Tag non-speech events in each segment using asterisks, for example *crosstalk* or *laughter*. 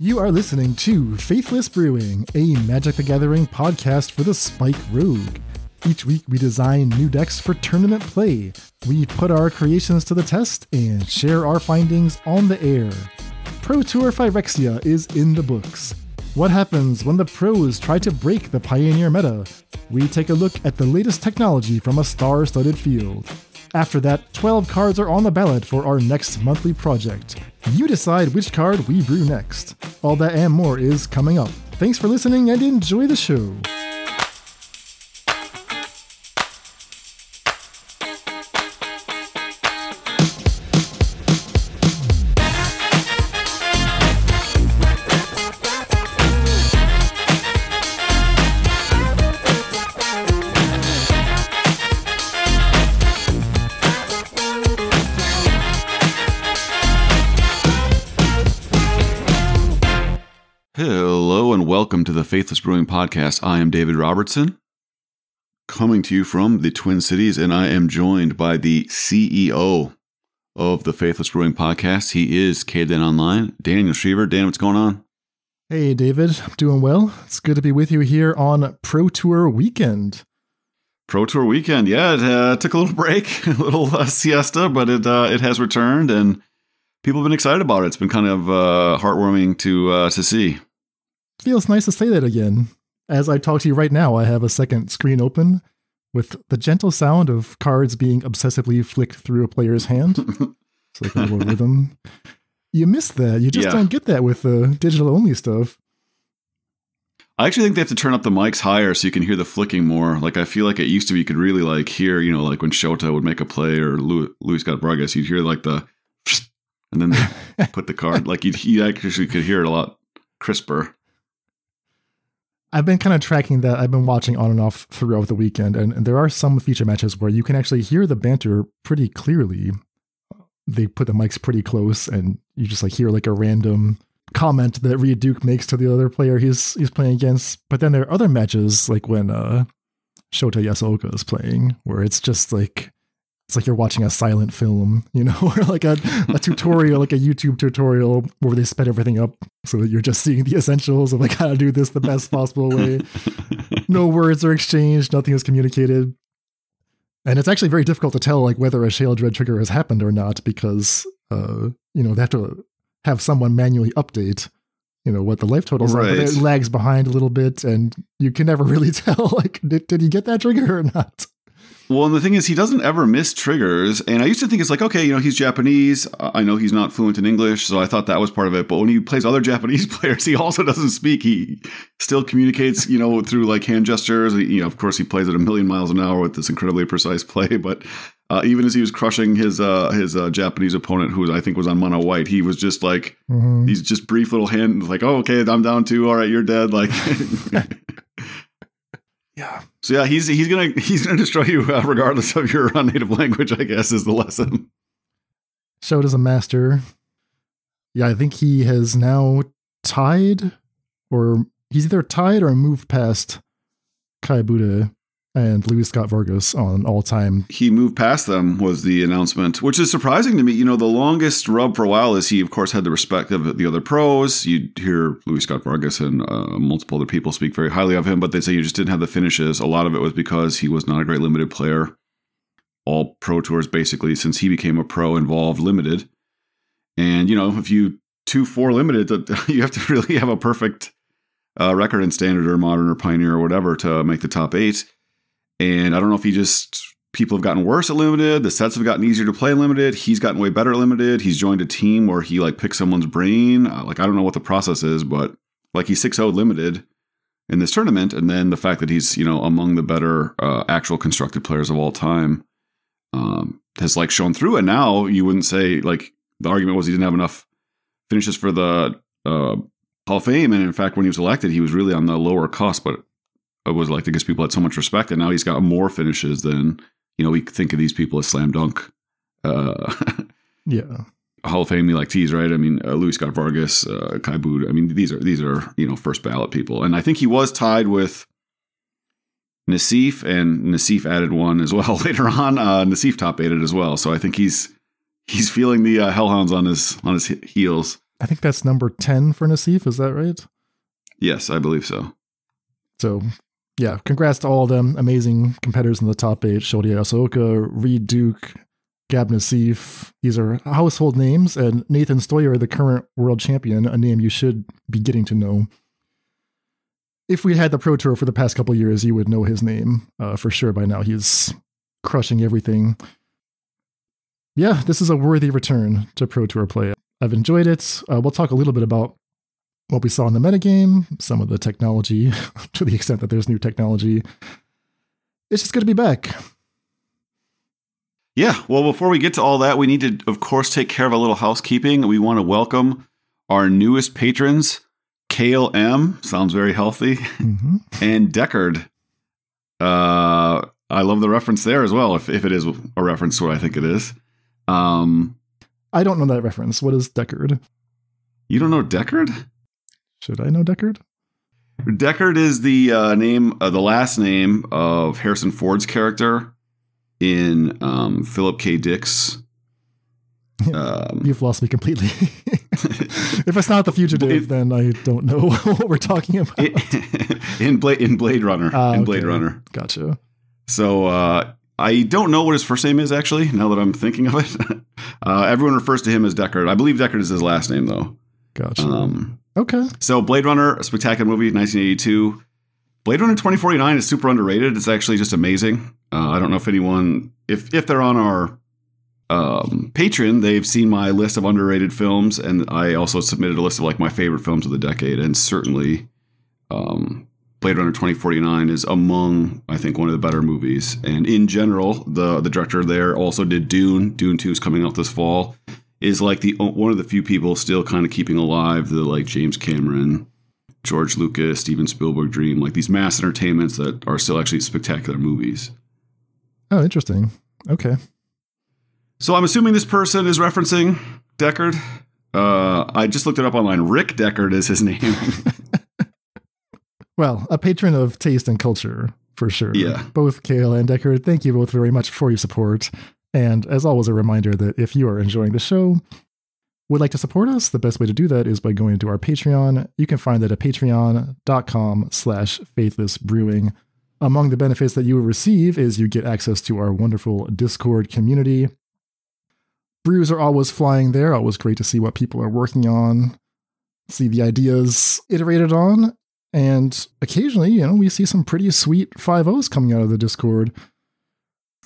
You are listening to Faithless Brewing, a Magic the Gathering podcast for the Spike Rogue. Each week, we design new decks for tournament play. We put our creations to the test and share our findings on the air. Pro Tour Phyrexia is in the books. What happens when the pros try to break the Pioneer meta? We take a look at the latest technology from a star studded field. After that, 12 cards are on the ballot for our next monthly project. You decide which card we brew next. All that and more is coming up. Thanks for listening and enjoy the show. Faithless Brewing Podcast. I am David Robertson, coming to you from the Twin Cities, and I am joined by the CEO of the Faithless Brewing Podcast. He is Caden Online, Daniel Shriver. Dan, what's going on? Hey, David. I'm doing well. It's good to be with you here on Pro Tour Weekend. Pro Tour Weekend, yeah, it uh, took a little *laughs* break, *laughs* a little uh, siesta, but it uh, it has returned, and people have been excited about it. It's been kind of uh, heartwarming to uh, to see. Feels nice to say that again. As I talk to you right now, I have a second screen open with the gentle sound of cards being obsessively flicked through a player's hand. *laughs* it's like a little rhythm. You miss that. You just Yeah. don't get that with the digital only stuff. I actually think they have to turn up the mics higher so you can hear the flicking more. Like I feel like it used to be, you could really like hear, you know, like when Shota would make a play or Luis, Luis Scott Vargas, you'd hear like the, *laughs* and then they *laughs* put the card. Like you, you actually could hear it a lot crisper. I've been kind of tracking that. I've been watching on and off throughout the weekend, and, and there are some feature matches where you can actually hear the banter pretty clearly. They put the mics pretty close, and you just like hear like a random comment that Reed Duke makes to the other player he's he's playing against. But then there are other matches like when uh, Shota Yasooka is playing, where it's just like it's like you're watching a silent film, you know, *laughs* or like a, a tutorial, like a YouTube tutorial where they sped everything up so that you're just seeing the essentials of like how to do this the best possible way. *laughs* no words are exchanged, nothing is communicated. And it's actually very difficult to tell like whether a Sheoldred trigger has happened or not because uh, you know, they have to have someone manually update, you know, what the life totals are, but Right. it lags behind a little bit and you can never really *laughs* tell like did, did he get that trigger or not? Well, and the thing is, he doesn't ever miss triggers. And I used to think it's like, okay, you know, he's Japanese. I know he's not fluent in English, so I thought that was part of it. But when he plays other *laughs* Japanese players, he also doesn't speak. He still communicates, you know, through like hand gestures. You know, of course, he plays at a million miles an hour with this incredibly precise play. *laughs* But uh, even as he was crushing his uh, his uh, Japanese opponent, who I think was on mono white, he was just like Mhm. these just brief little hand, like, oh, okay, I'm down two. All right, you're dead. Like. *laughs* Yeah. So yeah, he's he's gonna *laughs* he's gonna destroy you uh, regardless of your uh, native language. I guess is the lesson. Shota's a master. Yeah, I think he has now tied, or he's either tied or moved past Kai Budde and Luis Scott Vargas on all time. He moved past them was the announcement, which is surprising to me. You know, the longest rub for a while is he, of course, had the respect of the other pros. You'd hear Luis Scott Vargas and uh, multiple other people speak very highly of him, but they say you just didn't have the finishes. A lot of it was because he was not a great limited player. All pro tours, basically, since he became a pro, involved limited. And you know, if you two four limited, *laughs* you have to *laughs* really have a perfect uh, record in standard or modern or pioneer or whatever to make the top eight. And I don't know if he just people have gotten worse at limited. The sets have gotten easier to play limited. He's gotten way better at limited. He's joined a team where he like picks someone's brain. Uh, like I don't know what the process is, but like he's 6-0 limited in this tournament, and then the fact that he's you know among the better uh, actual constructed players of all time um, has like shown through. And now you wouldn't say like the argument was he didn't have enough finishes for the uh, Hall of Fame, and in fact, when he was elected, he was really on the lower cost, but was like because people had so much respect, and now he's got more finishes than you know. We think of these people as slam dunk uh, *laughs* Yeah. Hall of Fame electees, right? I mean, uh, Luis Scott Vargas, uh, Kai Budde. I mean, these are these are you know first ballot people, and I think he was tied with Nassif, and Nassif added one as *laughs* well later on. Uh, Nassif top eighted as well, so I think he's he's feeling the uh, hellhounds on his on his heels. I think that's number 10 for Nassif. Is that right? Yes, I believe so. So, yeah, congrats to all of them. Amazing competitors in the top eight Shota Yasooka, Reed Duke, Gab Nassif. These are household names. And Nathan Steuer, the current world champion, a name you should be getting to know. If we had the Pro Tour for the past couple years, you would know his name uh, for sure by now. He's crushing everything. Yeah, this is a worthy return to Pro Tour play. I've enjoyed it. Uh, we'll talk a little bit about what we saw in the metagame, some of the technology, *laughs* to the extent that there's new technology. It's just going to be back. Yeah, well, before we get to all that, we need to, of course, take care of a little housekeeping. We want to welcome our newest patrons, Kale M. Sounds very healthy. Mm-hmm. *laughs* And Deckard. Uh, I love the reference there as well, if, if it is a reference to what I think it is. Um, I don't know that reference. What is Deckard? You don't know Deckard? Should I know Deckard? Deckard is the uh, name, uh, the last name of Harrison Ford's character in um, Philip K. Dick's. *laughs* Um, You've lost me completely. *laughs* if it's not the fugitive, it, then I don't know *laughs* what we're talking about. In Blade in Blade Runner. Uh, in Blade Runner. Gotcha. So uh, I don't know what his first name is actually. Now that I'm thinking of it, uh, everyone refers to him as Deckard. I believe Deckard is his last name though. Gotcha. Um, okay. So Blade Runner, a spectacular movie, 1982. Blade Runner 2049 is super underrated. It's actually just amazing. Uh, I don't know if anyone, if if they're on our um, Patreon, they've seen my list of underrated films, and I also submitted a list of like my favorite films of the decade, and certainly um, Blade Runner 2049 is among, I think, one of the better movies. And in general, the the director there also did Dune. Dune 2 is coming out this fall. Is like the one of the few people still kind of keeping alive the like James Cameron, George Lucas, Steven Spielberg dream, like these mass entertainments that are still actually spectacular movies. Oh, interesting. Okay. So I'm assuming this person is referencing Deckard. Uh, I just looked it up online. Rick Deckard is his *laughs* name. well, a patron of taste and culture for sure. Yeah. Both Kale and Deckard, thank you both very much for your support. And as always, a reminder that if you are enjoying the show, would like to support us, the best way to do that is by going to our Patreon. You can find that at patreon.com slash faithlessbrewing. Among the benefits that you will receive is you get access to our wonderful Discord community. Brews are always flying there, always great to see what people are working on, see the ideas iterated on, and occasionally, you know, we see some pretty sweet 5.0s coming out of the Discord.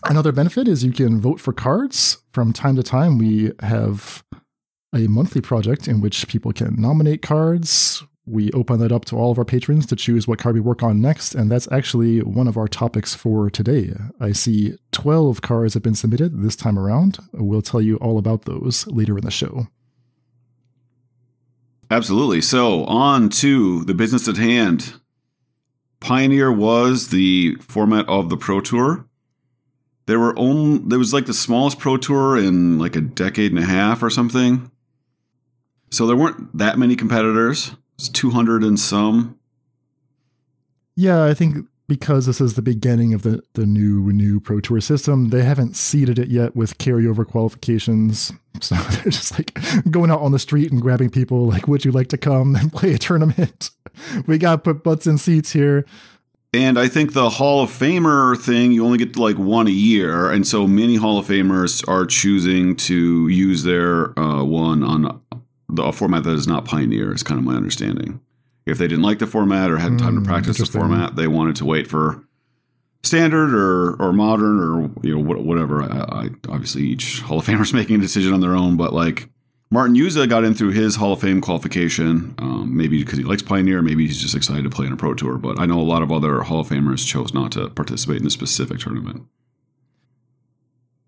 Another benefit is you can vote for cards. From time to time, we have a monthly project in which people can nominate cards we open that up to all of our patrons to choose what card we work on next, and that's actually one of our topics for today. I see 12 cards have been submitted this time around. We'll tell you all about those later in the show. Absolutely. So, on to the business at hand. Pioneer was the format of the Pro Tour. There were only there was like the smallest Pro Tour in like a decade and a half or something. So there weren't that many competitors. It's 200 and some. Yeah, I think because this is the beginning of the, the new new Pro Tour system, they haven't seeded it yet with carryover qualifications. *laughs* So they're just like going out on the street and grabbing people like, would you like to come and *laughs* play a tournament? *laughs* we got to put butts in seats here. And I think the Hall of Famer thing, you only get like one a year. And so many Hall of Famers are choosing to use their uh, one on the, a format that is not Pioneer is kind of my understanding. If they didn't like the format or hadn't time to hmm, practice the format, they wanted to wait for standard or or modern or you know whatever. I, I obviously each Hall of Famer is making a decision on their own, but like Martin Juza got in through his Hall of Fame qualification, um, maybe because he likes Pioneer, maybe he's just excited to play in a Pro Tour. But I know a lot of other Hall of Famers chose not to participate in this specific tournament.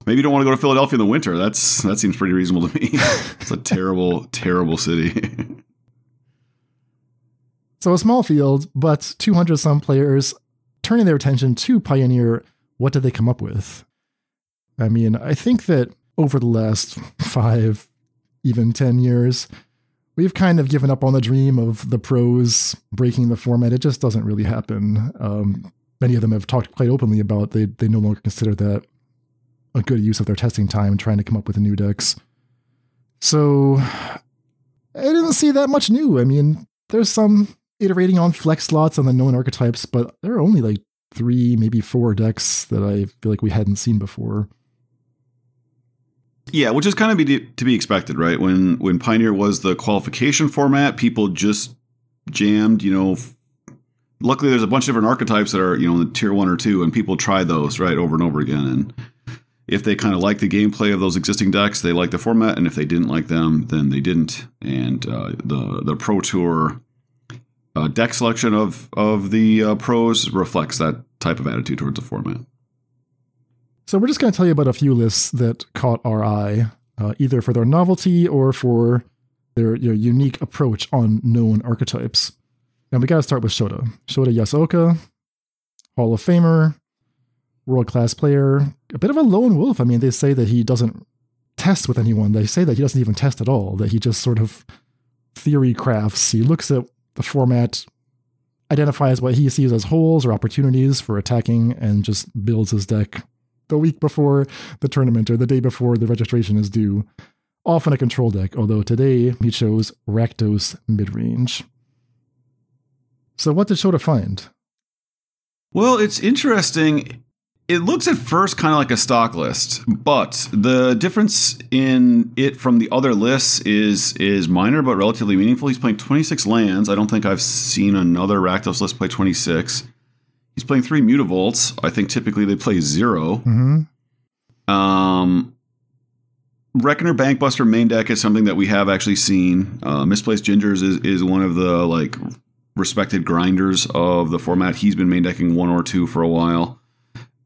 Maybe you don't want to go to Philadelphia in the winter. That's that seems pretty reasonable to me. *laughs* it's a terrible, terrible city. *laughs* so a small field, but 200 some players turning their attention to Pioneer. What did they come up with? I mean, I think that over the last five, even 10 years, we've kind of given up on the dream of the pros breaking the format. It just doesn't really happen. Um, many of them have talked quite openly about they they no longer consider that a good use of their testing time trying to come up with new decks. So I didn't see that much new. I mean, there's some iterating on flex slots on the known archetypes, but there are only like three, maybe four decks that I feel like we hadn't seen before. Yeah, which is kind of be to be expected, right? When when Pioneer was the qualification format, people just jammed, you know. Luckily, there's a bunch of different archetypes that are, you know, in tier one or two, and people try those right over and over again. And if they kind of like the gameplay of those existing decks, they like the format, and if they didn't like them, then they didn't. And uh, the the Pro Tour uh, deck selection of of the uh, pros reflects that type of attitude towards the format. So we're just going to tell you about a few lists that caught our eye, uh, either for their novelty or for their know, unique approach on known archetypes. And we got to start with Shota. Shota Yasooka, Hall of Famer, world class player, a bit of a lone wolf. I mean, they say that he doesn't test with anyone. They say that he doesn't even test at all, that he just sort of theory crafts. He looks at the format, identifies what he sees as holes or opportunities for attacking, and just builds his deck the week before the tournament or the day before the registration is due. Often a control deck, although today he chose Rakdos midrange. So, what did Shota find? Well, it's interesting. It looks at first kind of like a stock list, but the difference in it from the other lists is is minor but relatively meaningful. He's playing 26 lands. I don't think I've seen another Rakdos list play 26. He's playing three Mutavaults. I think typically they play 0 Mm-hmm. Um, Reckoner Bankbuster main deck is something that we have actually seen. Uh, Misplaced Gingers is, is one of the like respected grinders of the format. He's been main decking one or two for a while.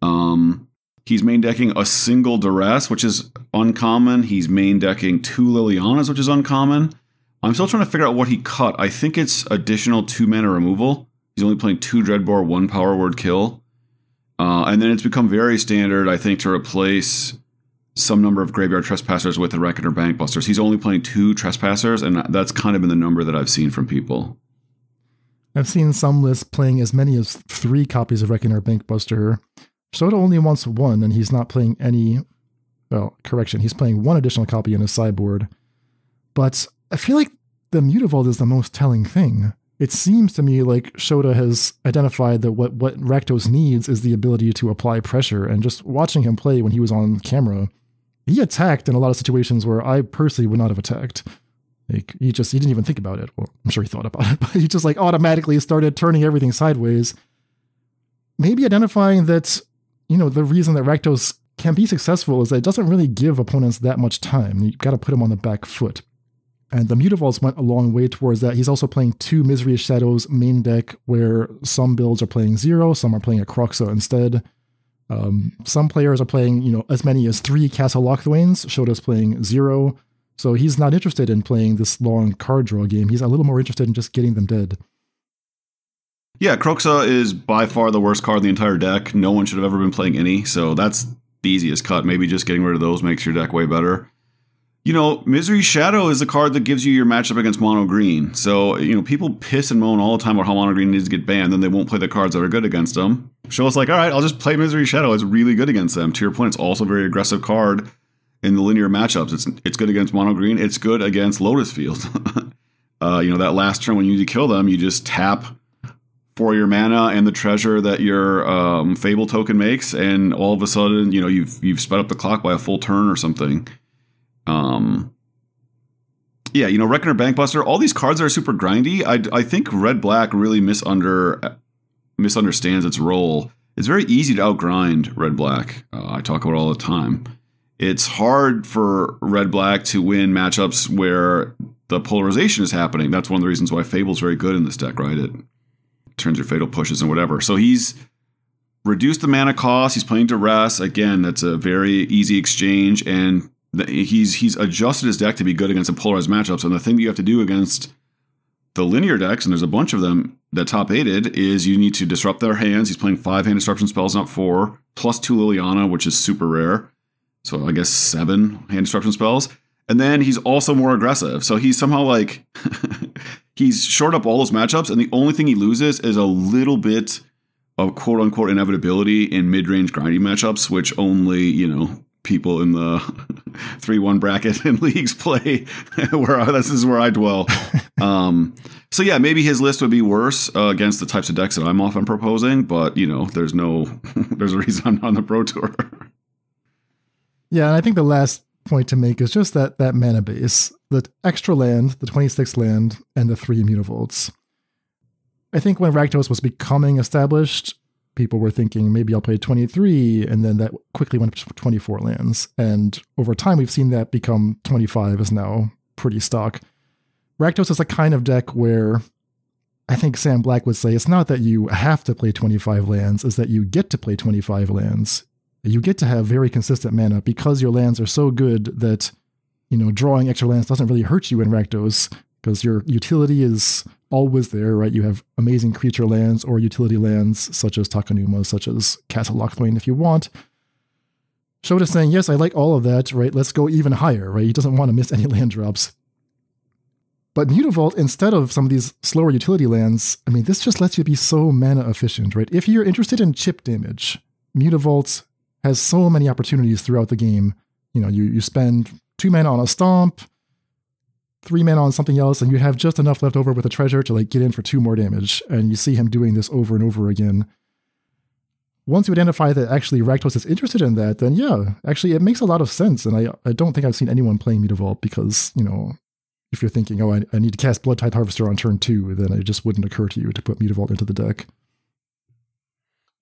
Um, he's main decking a single Duress, which is uncommon. He's main decking two Lilianas, which is uncommon. I'm still trying to figure out what he cut. I think it's additional two mana removal. He's only playing two Dreadbore, one Power Word Kill. Uh, and then it's become very standard, I think, to replace some number of Graveyard Trespassers with the Reckoner Bankbusters. He's only playing two Trespassers, and that's kind of been the number that I've seen from people. I've seen some lists playing as many as three copies of Reckoner Bankbuster. Shota only wants one, and he's not playing any. Well, correction, he's playing one additional copy in his sideboard. But I feel like the Mutavault is the most telling thing. It seems to me like Shota has identified that what, what Rakdos needs is the ability to apply pressure. And just watching him play when he was on camera, he attacked in a lot of situations where I personally would not have attacked. Like he just he didn't even think about it. Well, I'm sure he thought about it, *laughs* but he just like automatically started turning everything sideways. Maybe identifying that, you know, the reason that Rakdos can be successful is that it doesn't really give opponents that much time. You've got to put them on the back foot. And the Mutavaults went a long way towards that. He's also playing two Misery's Shadows main deck, where some builds are playing zero, some are playing a Kroxa instead. Um, some players are playing, you know, as many as three Castle Locthwains. Shota's playing zero. So he's not interested in playing this long card draw game. He's a little more interested in just getting them dead. Yeah, Kroxa is by far the worst card in the entire deck. No one should have ever been playing any, so that's the easiest cut. Maybe just getting rid of those makes your deck way better. You know, Misery's Shadow is a card that gives you your matchup against mono green. So, you know, people piss and moan all the time about how mono green needs to get banned, then they won't play the cards that are good against them. Show's like, all right, I'll just play Misery's Shadow. It's really good against them. To your point, it's also a very aggressive card in the linear matchups. It's it's good against mono green. It's good against Lotus Field. *laughs* uh, you know, that last turn when you need to kill them, you just tap for your mana and the treasure that your um, Fable token makes, and all of a sudden, you know, you've you've sped up the clock by a full turn or something. Um, yeah, you know, Reckoner Bankbuster, all these cards are super grindy. I, I think Red Black really misunder misunderstands its role. It's very easy to outgrind Red Black. Uh, I talk about all the time. It's hard for Red Black to win matchups where the polarization is happening. That's one of the reasons why Fable's very good in this deck, right? It turns your fatal pushes and whatever. So he's reduced the mana cost. He's playing Duress. Again, that's a very easy exchange. And he's he's adjusted his deck to be good against the polarized matchups. And the thing that you have to do against the linear decks, and there's a bunch of them that top aided, is you need to disrupt their hands. He's playing five hand disruption spells, not four, plus two Liliana, which is super rare. So I guess seven hand disruption spells. And then he's also more aggressive. So he's somehow like *laughs* he's short up all those matchups, and the only thing he loses is a little bit of quote unquote inevitability in mid range grinding matchups, which only, you know, people in the *laughs* three one bracket in *laughs* leagues play. *laughs* where this is where I dwell. Um, so yeah, maybe his list would be worse uh, against the types of decks that I'm often proposing. But you know, there's no there's a reason I'm not on the pro tour. Yeah, and I think the last point to make is just that that mana base, the extra land, the 26 land, and the three mutavaults. I think when Rakdos was becoming established, people were thinking maybe I'll play 23, and then that quickly went to 24 lands. And over time, we've seen that become 25 is now pretty stock. Rakdos is a kind of deck where I think Sam Black would say it's not that you have to play 25 lands, is that you get to play 25 lands you get to have very consistent mana because your lands are so good that you know drawing extra lands doesn't really hurt you in Rakdos because your utility is always there, right? You have amazing creature lands or utility lands such as Takenuma, such as Castle Locthwain if you want. Shota's saying, yes, I like all of that, right? Let's go even higher, right? He doesn't want to miss any *laughs* land drops. But Mutavault, instead of some of these slower utility lands, I mean, this just lets you be so mana efficient, right? If you're interested in chip damage, Mutavault has so many opportunities throughout the game. You know, you, you spend two mana on a stomp, three men on something else, and you have just enough left over with a treasure to like get in for two more damage. And you see him doing this over and over again. Once you identify that actually Rakdos is interested in that, then yeah, actually it makes a lot of sense. And I, I don't think I've seen anyone playing Mutavault because, you know, if you're thinking, oh, I, I need to cast Bloodtithe Harvester on turn two, then it just wouldn't occur to you to put Mutavault into the deck.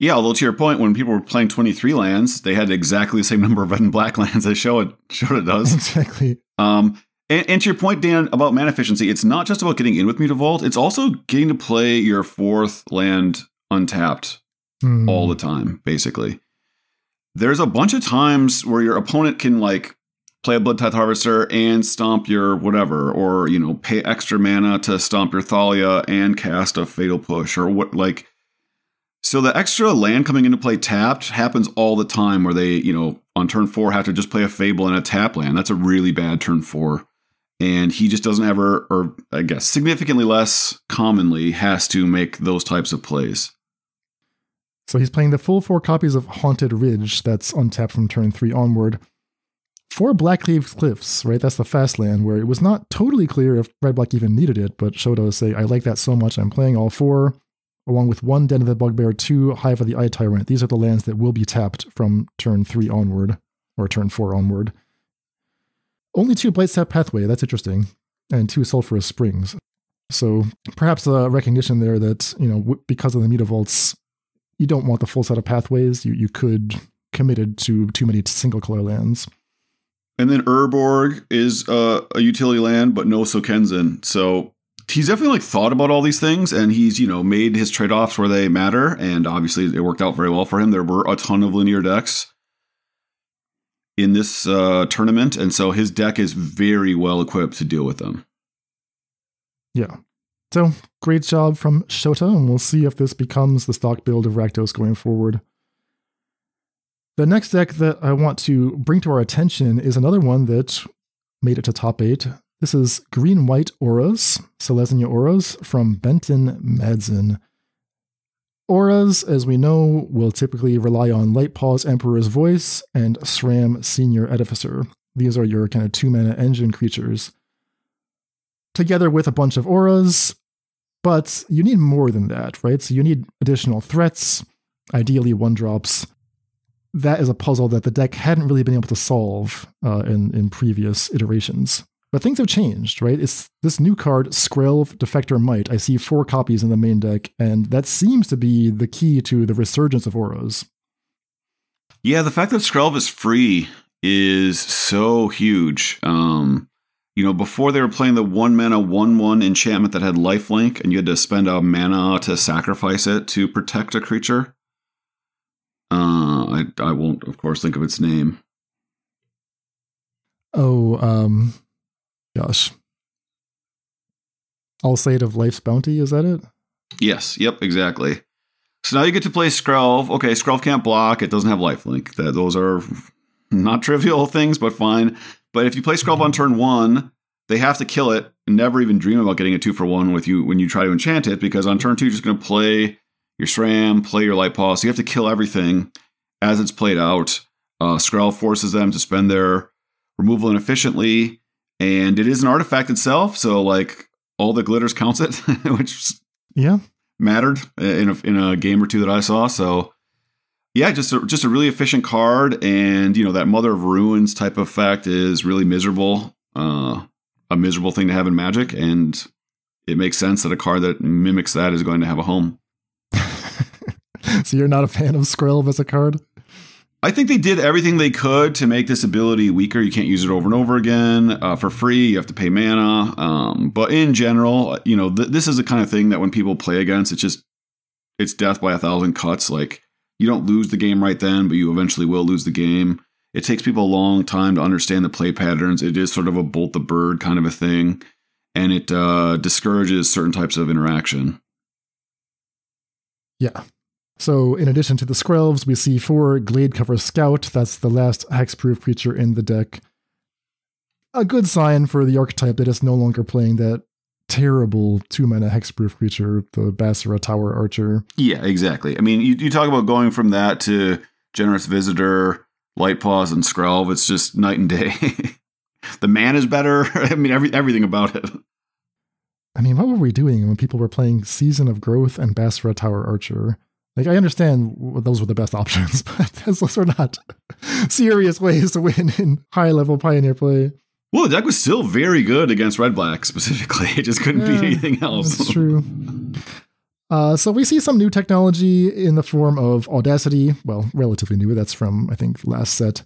Yeah, although to your point, when people were playing 23 lands, they had exactly the same number of *laughs* red and black lands as show it showed it does. *laughs* Exactly. Um, and, and, to your point, Dan, about mana efficiency, it's not just about getting in with Mutavault, it's also getting to play your fourth land untapped mm. all the time, basically. There's a bunch of times where your opponent can like play a Bloodtithe Harvester and stomp your whatever, or you know, pay extra mana to stomp your Thalia and cast a Fatal Push, or what like so the extra land coming into play tapped happens all the time where they, you know, on turn four have to just play a fable and a tap land. That's a really bad turn four. And he just doesn't ever, or I guess significantly less commonly, has to make those types of plays. So he's playing the full four copies of Haunted Ridge that's untapped from turn three onward. Four Blackcleave Cliffs, right? That's the fast land where it was not totally clear if Red Black even needed it, but Shota say, I like that so much, I'm playing all four along with one Den of the Bugbear, two Hive of the Eye Tyrant. These are the lands that will be tapped from turn three onward, or turn four onward. Only two Blightstep Pathway, that's interesting, and two Sulphurous Springs. So perhaps a recognition there that, you know, because of the Mutavaults, you don't want the full set of pathways. You, you could committed to too many single color lands. And then Urborg is uh, a utility land, but no Sokenzan. So he's definitely like thought about all these things and he's you know made his trade-offs where they matter and obviously it worked out very well for him there were a ton of linear decks in this uh, tournament and so his deck is very well equipped to deal with them. Yeah. So great job from shota and we'll see if this becomes the stock build of rakdos going forward. The next deck that i want to bring to our attention is another one that made it to top eight. This is Green White Auras, Selesnya Auras from Benton Madsen. Auras, as we know, will typically rely on Lightpaws Emperor's Voice and SRAM Senior Edificer. These are your kind of two mana engine creatures. Together with a bunch of auras, but you need more than that, right? So you need additional threats, ideally one drops. That is a puzzle that the deck hadn't really been able to solve uh, in, in previous iterations. But things have changed, right? It's this new card, Skrelv Defector Mite. I see four copies in the main deck, and that seems to be the key to the resurgence of Auras. Yeah, the fact that Skrelv is free is so huge. Um, you know, before they were playing the one mana, one one enchantment that had lifelink, and you had to spend a mana to sacrifice it to protect a creature. Uh, I I won't, of course, think of its name. Oh, um, Gosh. Alseid of Life's Bounty, is that it? Yes, yep, exactly. So now you get to play Skrelv. Okay, Skrelv can't block, it doesn't have lifelink. That those are not *laughs* trivial things, but fine. But if you play Skrelv on turn one, they have to kill it and never even dream about getting a two for one with you when you try to enchant it, because on turn two you're just gonna play your SRAM, play your Lightpaw. So you have to kill everything as it's played out. Uh, Skrelv forces them to spend their removal inefficiently, and it is an artifact itself. So like all the glitters counts it, *laughs* which yeah mattered in a, in a game or two that I saw. So yeah, just a, just a really efficient card, and you know that Mother of Runes type of effect is really miserable, uh, a miserable thing to have in Magic, and it makes sense that a card that mimics that is going to have a home. *laughs* so you're not a fan of Skrelv as a card? I think they did everything they could to make this ability weaker. You can't use it over and over again uh, for free. You have to pay mana. Um, but in general, you know, th- this is the kind of thing that when people play against, it's just it's death by a thousand cuts. Like you don't lose the game right then, but you eventually will lose the game. It takes people a long time to understand the play patterns. It is sort of a bolt the bird kind of a thing, and it uh, discourages certain types of interaction. Yeah, so, in addition to the Skrelvs, we see four Gladecover Scout. That's the last hexproof creature in the deck. A good sign for the archetype that is no longer playing that terrible two mana hexproof creature, the Bassara Tower Archer. Yeah, exactly. I mean, you, you talk about going from that to Generous Visitor, Light Paws, and Skrelv. It's just night and day. *laughs* the man is better. *laughs* I mean, every, everything about it. I mean, what were we doing when people were playing Season of Growth and Bassara Tower Archer? Like I understand those were the best *laughs* options, but those are not *laughs* serious ways to win in high level pioneer play. Well, the deck was still very good against red black specifically. *laughs* It just couldn't yeah, beat anything else. That's true. Uh, so we see some new technology in the form of Audacity. Well, relatively new. That's from I think last set.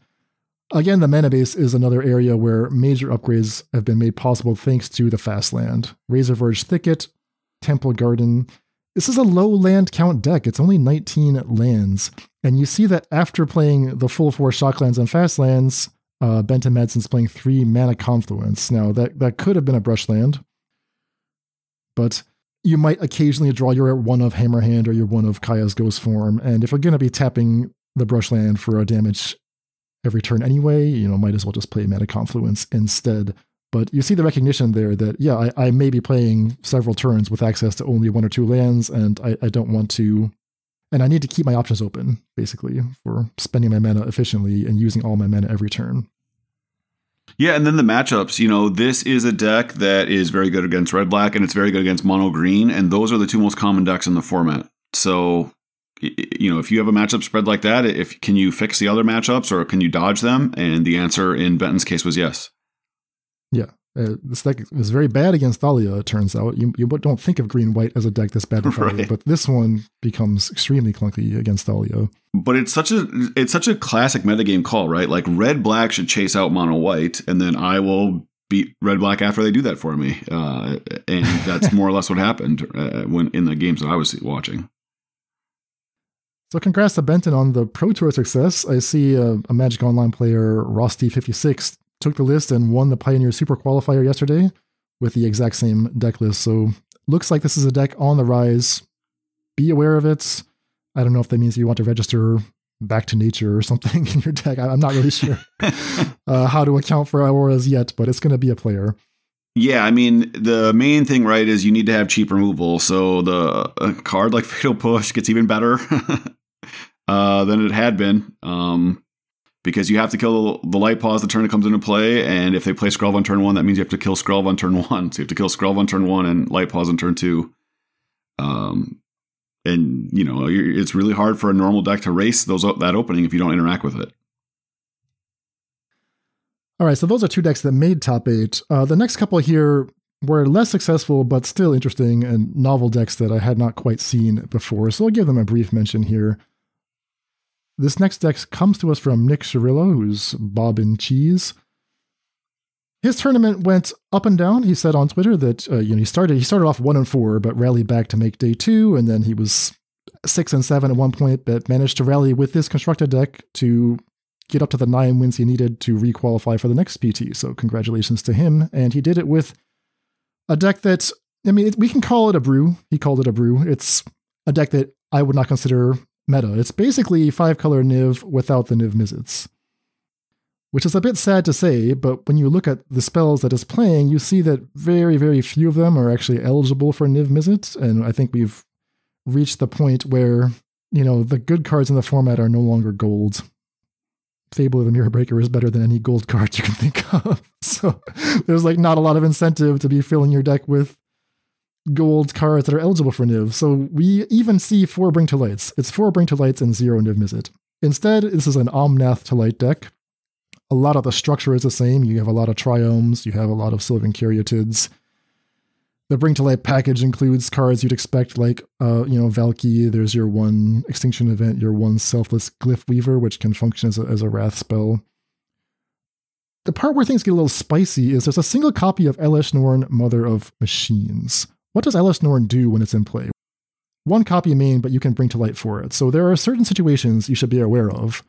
Again, the mana base is another area where major upgrades have been made possible thanks to the fast land. Razorverge Thicket, Temple Garden, this is a low land count deck. It's only 19 lands. And you see that after playing the full four shocklands and fast lands, uh, Benton Madsen's playing three mana confluence. Now, that, that could have been a brush land, but you might occasionally draw your one of Hammerhand or your one of Kaya's Ghost Form. And if you're going to be tapping the brush land for a damage every turn anyway, you know, might as well just play Mana Confluence instead. But you see the recognition there that, yeah, I, I, may be playing several turns with access to only one or two lands, and I, I don't want to. And I need to keep my options open, basically, for spending my mana efficiently and using all my mana every turn. Yeah, and then the matchups, you know, this is a deck that is very good against red black and it's very good against mono green, and those are the two most common decks in the format. So, you know, if you have a matchup spread like that, if can you fix the other matchups or can you dodge them? And the answer in Benton's case was yes. Yeah. Uh, this deck is very bad against Thalia, it turns out. You, you don't think of green white as a deck that's bad *laughs* Thalia, right. but this one becomes extremely clunky against Thalia. But it's such a it's such a classic metagame call, right? Like red black should chase out mono white, and then I will beat red black after they do that for me. Uh, and *laughs* that's more or less what happened uh, when in the games that I was watching. So congrats to Benton on the Pro Tour success. I see a, a Magic Online player, Rosty56, took the list and won the Pioneer Super Qualifier yesterday with the exact same deck list. So looks like this is a deck on the rise. Be aware of it. I don't know if that means you want to register back to nature or something *laughs* in your deck. I'm not really sure *laughs* uh, how to account for auras yet, but it's going to be a player. Yeah, I mean the main thing, right, is you need to have cheap removal. So the card like *laughs* Fatal Push gets even better uh, than it had been. Um, because you have to kill the Light Paws the turn it comes into play, and if they play Skrelv on turn one, that means you have to kill Skrelv on turn *laughs* one. So you have to kill Skrelv on turn one and Light Paws on turn two. Um, and you know it's really hard for a normal deck to race those that opening if you don't interact with it. All right, so those are two decks that made top eight. Uh, the next couple here were less successful, but still interesting and novel decks that I had not quite seen before. So I'll give them a brief mention here. This next deck comes to us from Nick Cirillo, who's Bob and Cheese. His tournament went up and down. He said on Twitter that uh, you know he started he started off one and four, but rallied back to make day two, and then he was six and seven at one point, but managed to rally with this constructed deck to get up to the nine wins he needed to requalify for the next PT. So congratulations to him, and he did it with a deck that I mean we can call it a brew. He called it a brew. It's a deck that I would not consider meta. It's basically five color Niv without the Niv Mizzets. Which is a bit sad to say, but when you look at the spells that it's playing, you see that very, very few of them are actually eligible for Niv Mizzet, and I think we've reached the point where, you know, the good cards in the format are no longer gold. Fable of the Mirror Breaker is better than any gold card you can think of. *laughs* So there's like not a lot of incentive to be filling your deck with gold cards that are eligible for Niv. So we even see four Bring to Lights. It's four Bring to Lights and zero Niv Mizzet. Instead, this is an Omnath to Light deck. A lot of the structure is the same. You have a lot of Triomes, you have a lot of Sylvan Caryatids. The Bring to Light package includes cards you'd expect, like, uh, you know, Valki. There's your one Extinction event, your one Selfless Glyph Weaver, which can function as a, as a Wrath spell. The part where things get a little spicy is there's a single copy of Elesh Norn, Mother of Machines. What does Elesh Norn do when it's in play? One copy main, but you can bring to light for it. So there are certain situations you should be aware of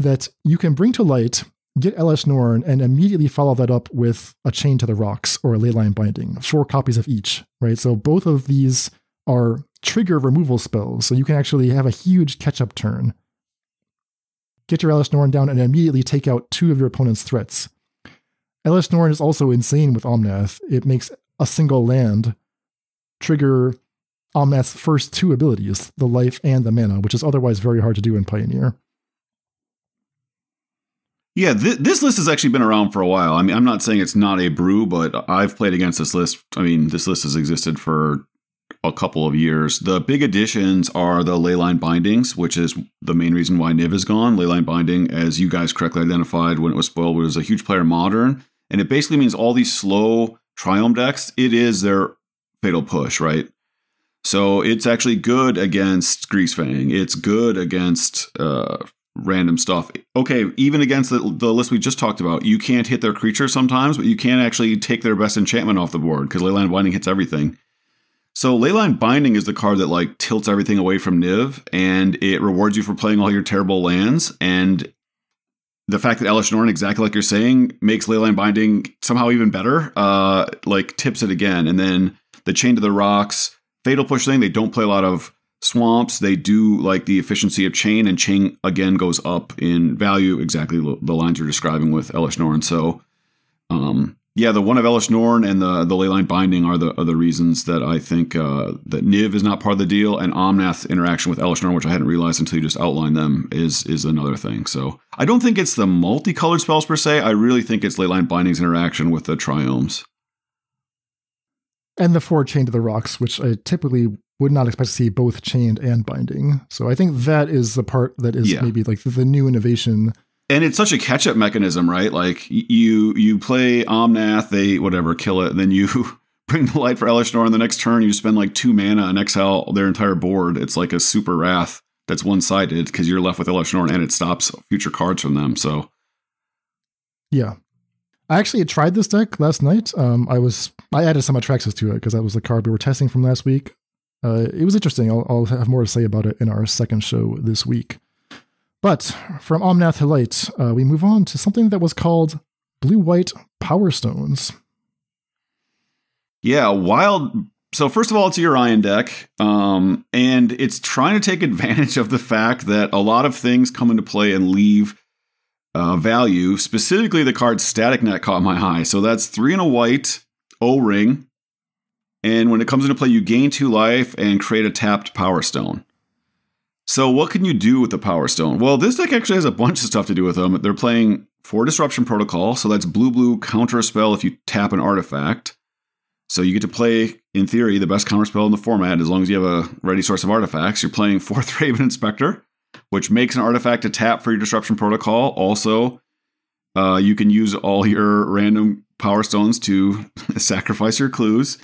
that you can bring to light, get Elesh Norn, and immediately follow that up with a Chain to the Rocks or a Leyline Binding, four copies of each, right? So both of these are trigger removal spells, so you can actually have a huge catch up turn. Get your Elesh Norn down and immediately take out two of your opponent's threats. Elesh Norn is also insane with Omnath. It makes a single land trigger Omnath's first two abilities, the life and the mana, which is otherwise very hard to do in Pioneer. Yeah, th- this list has actually been around for a while. I mean, I'm not saying it's not a brew, but I've played against this list. I mean, this list has existed for a couple of years. The big additions are the leyline bindings, which is the main reason why Niv is gone. Leyline binding, as you guys correctly identified when it was spoiled, was a huge player modern, and it basically means all these slow Triome decks. It is their fatal push, right? So it's actually good against Greasefang. It's good against uh, random stuff. Okay, even against the, the list we just talked about, you can't hit their creatures sometimes, but you can actually take their best enchantment off the board because Leyline Binding hits everything. So Leyline Binding is the card that like tilts everything away from Niv, and it rewards you for playing all your terrible lands. And the fact that Elesh Norn, exactly like you're saying, makes Leyline Binding somehow even better, uh, like tips it again. And then the Chain to the Rocks, Fatal Push thing, they don't play a lot of swamps. They do like the efficiency of Chain, and Chain again goes up in value, exactly the lines you're describing with Elesh Norn. So, um, yeah, the one of Elesh Norn and the the Leyline Binding are the the reasons that I think uh, that Niv is not part of the deal, and Omnath interaction with Elesh Norn, which I hadn't realized until you just outlined them, is is another thing. So I don't think it's the multicolored spells per se. I really think it's Leyline Binding's interaction with the Triomes and the four chained to the rocks, which I typically would not expect to see both chained and binding. So I think that is the part that is yeah. maybe like the, new innovation. And it's such a catch up mechanism, right? Like you you play Omnath, they whatever kill it, then you *laughs* bring the light for Elesh Norn, and the next turn you spend like two mana and exile their entire board. It's like a super wrath that's one sided because you're left with Elesh Norn and it stops future cards from them. So yeah, I actually tried this deck last night. Um, I was I added some Atraxas to it because that was the card we were testing from last week. Uh, it was interesting. I'll, I'll, have more to say about it in our second show this week. But from Omnath Light, uh, we move on to something that was called Blue White Power Stones. Yeah, wild. So first of all, it's Yorion deck, um, and it's trying to take advantage of the fact that a lot of things come into play and leave uh, value. Specifically, the card Static Net caught my eye. So that's three and a white O ring. And when it comes into play, you gain two life and create a tapped Power Stone. So, what can you do with the Power Stone? Well, this deck actually has a bunch of stuff to do with them. They're playing four Disruption Protocol, so that's blue blue counter spell if you tap an artifact. So, you get to play, in theory, the best counter spell in the format as long as you have a ready source of artifacts. You're playing *laughs* four Thraben Inspector which makes an artifact a tap for your disruption protocol. Also, uh, you can use all your random power stones to *laughs* sacrifice your clues.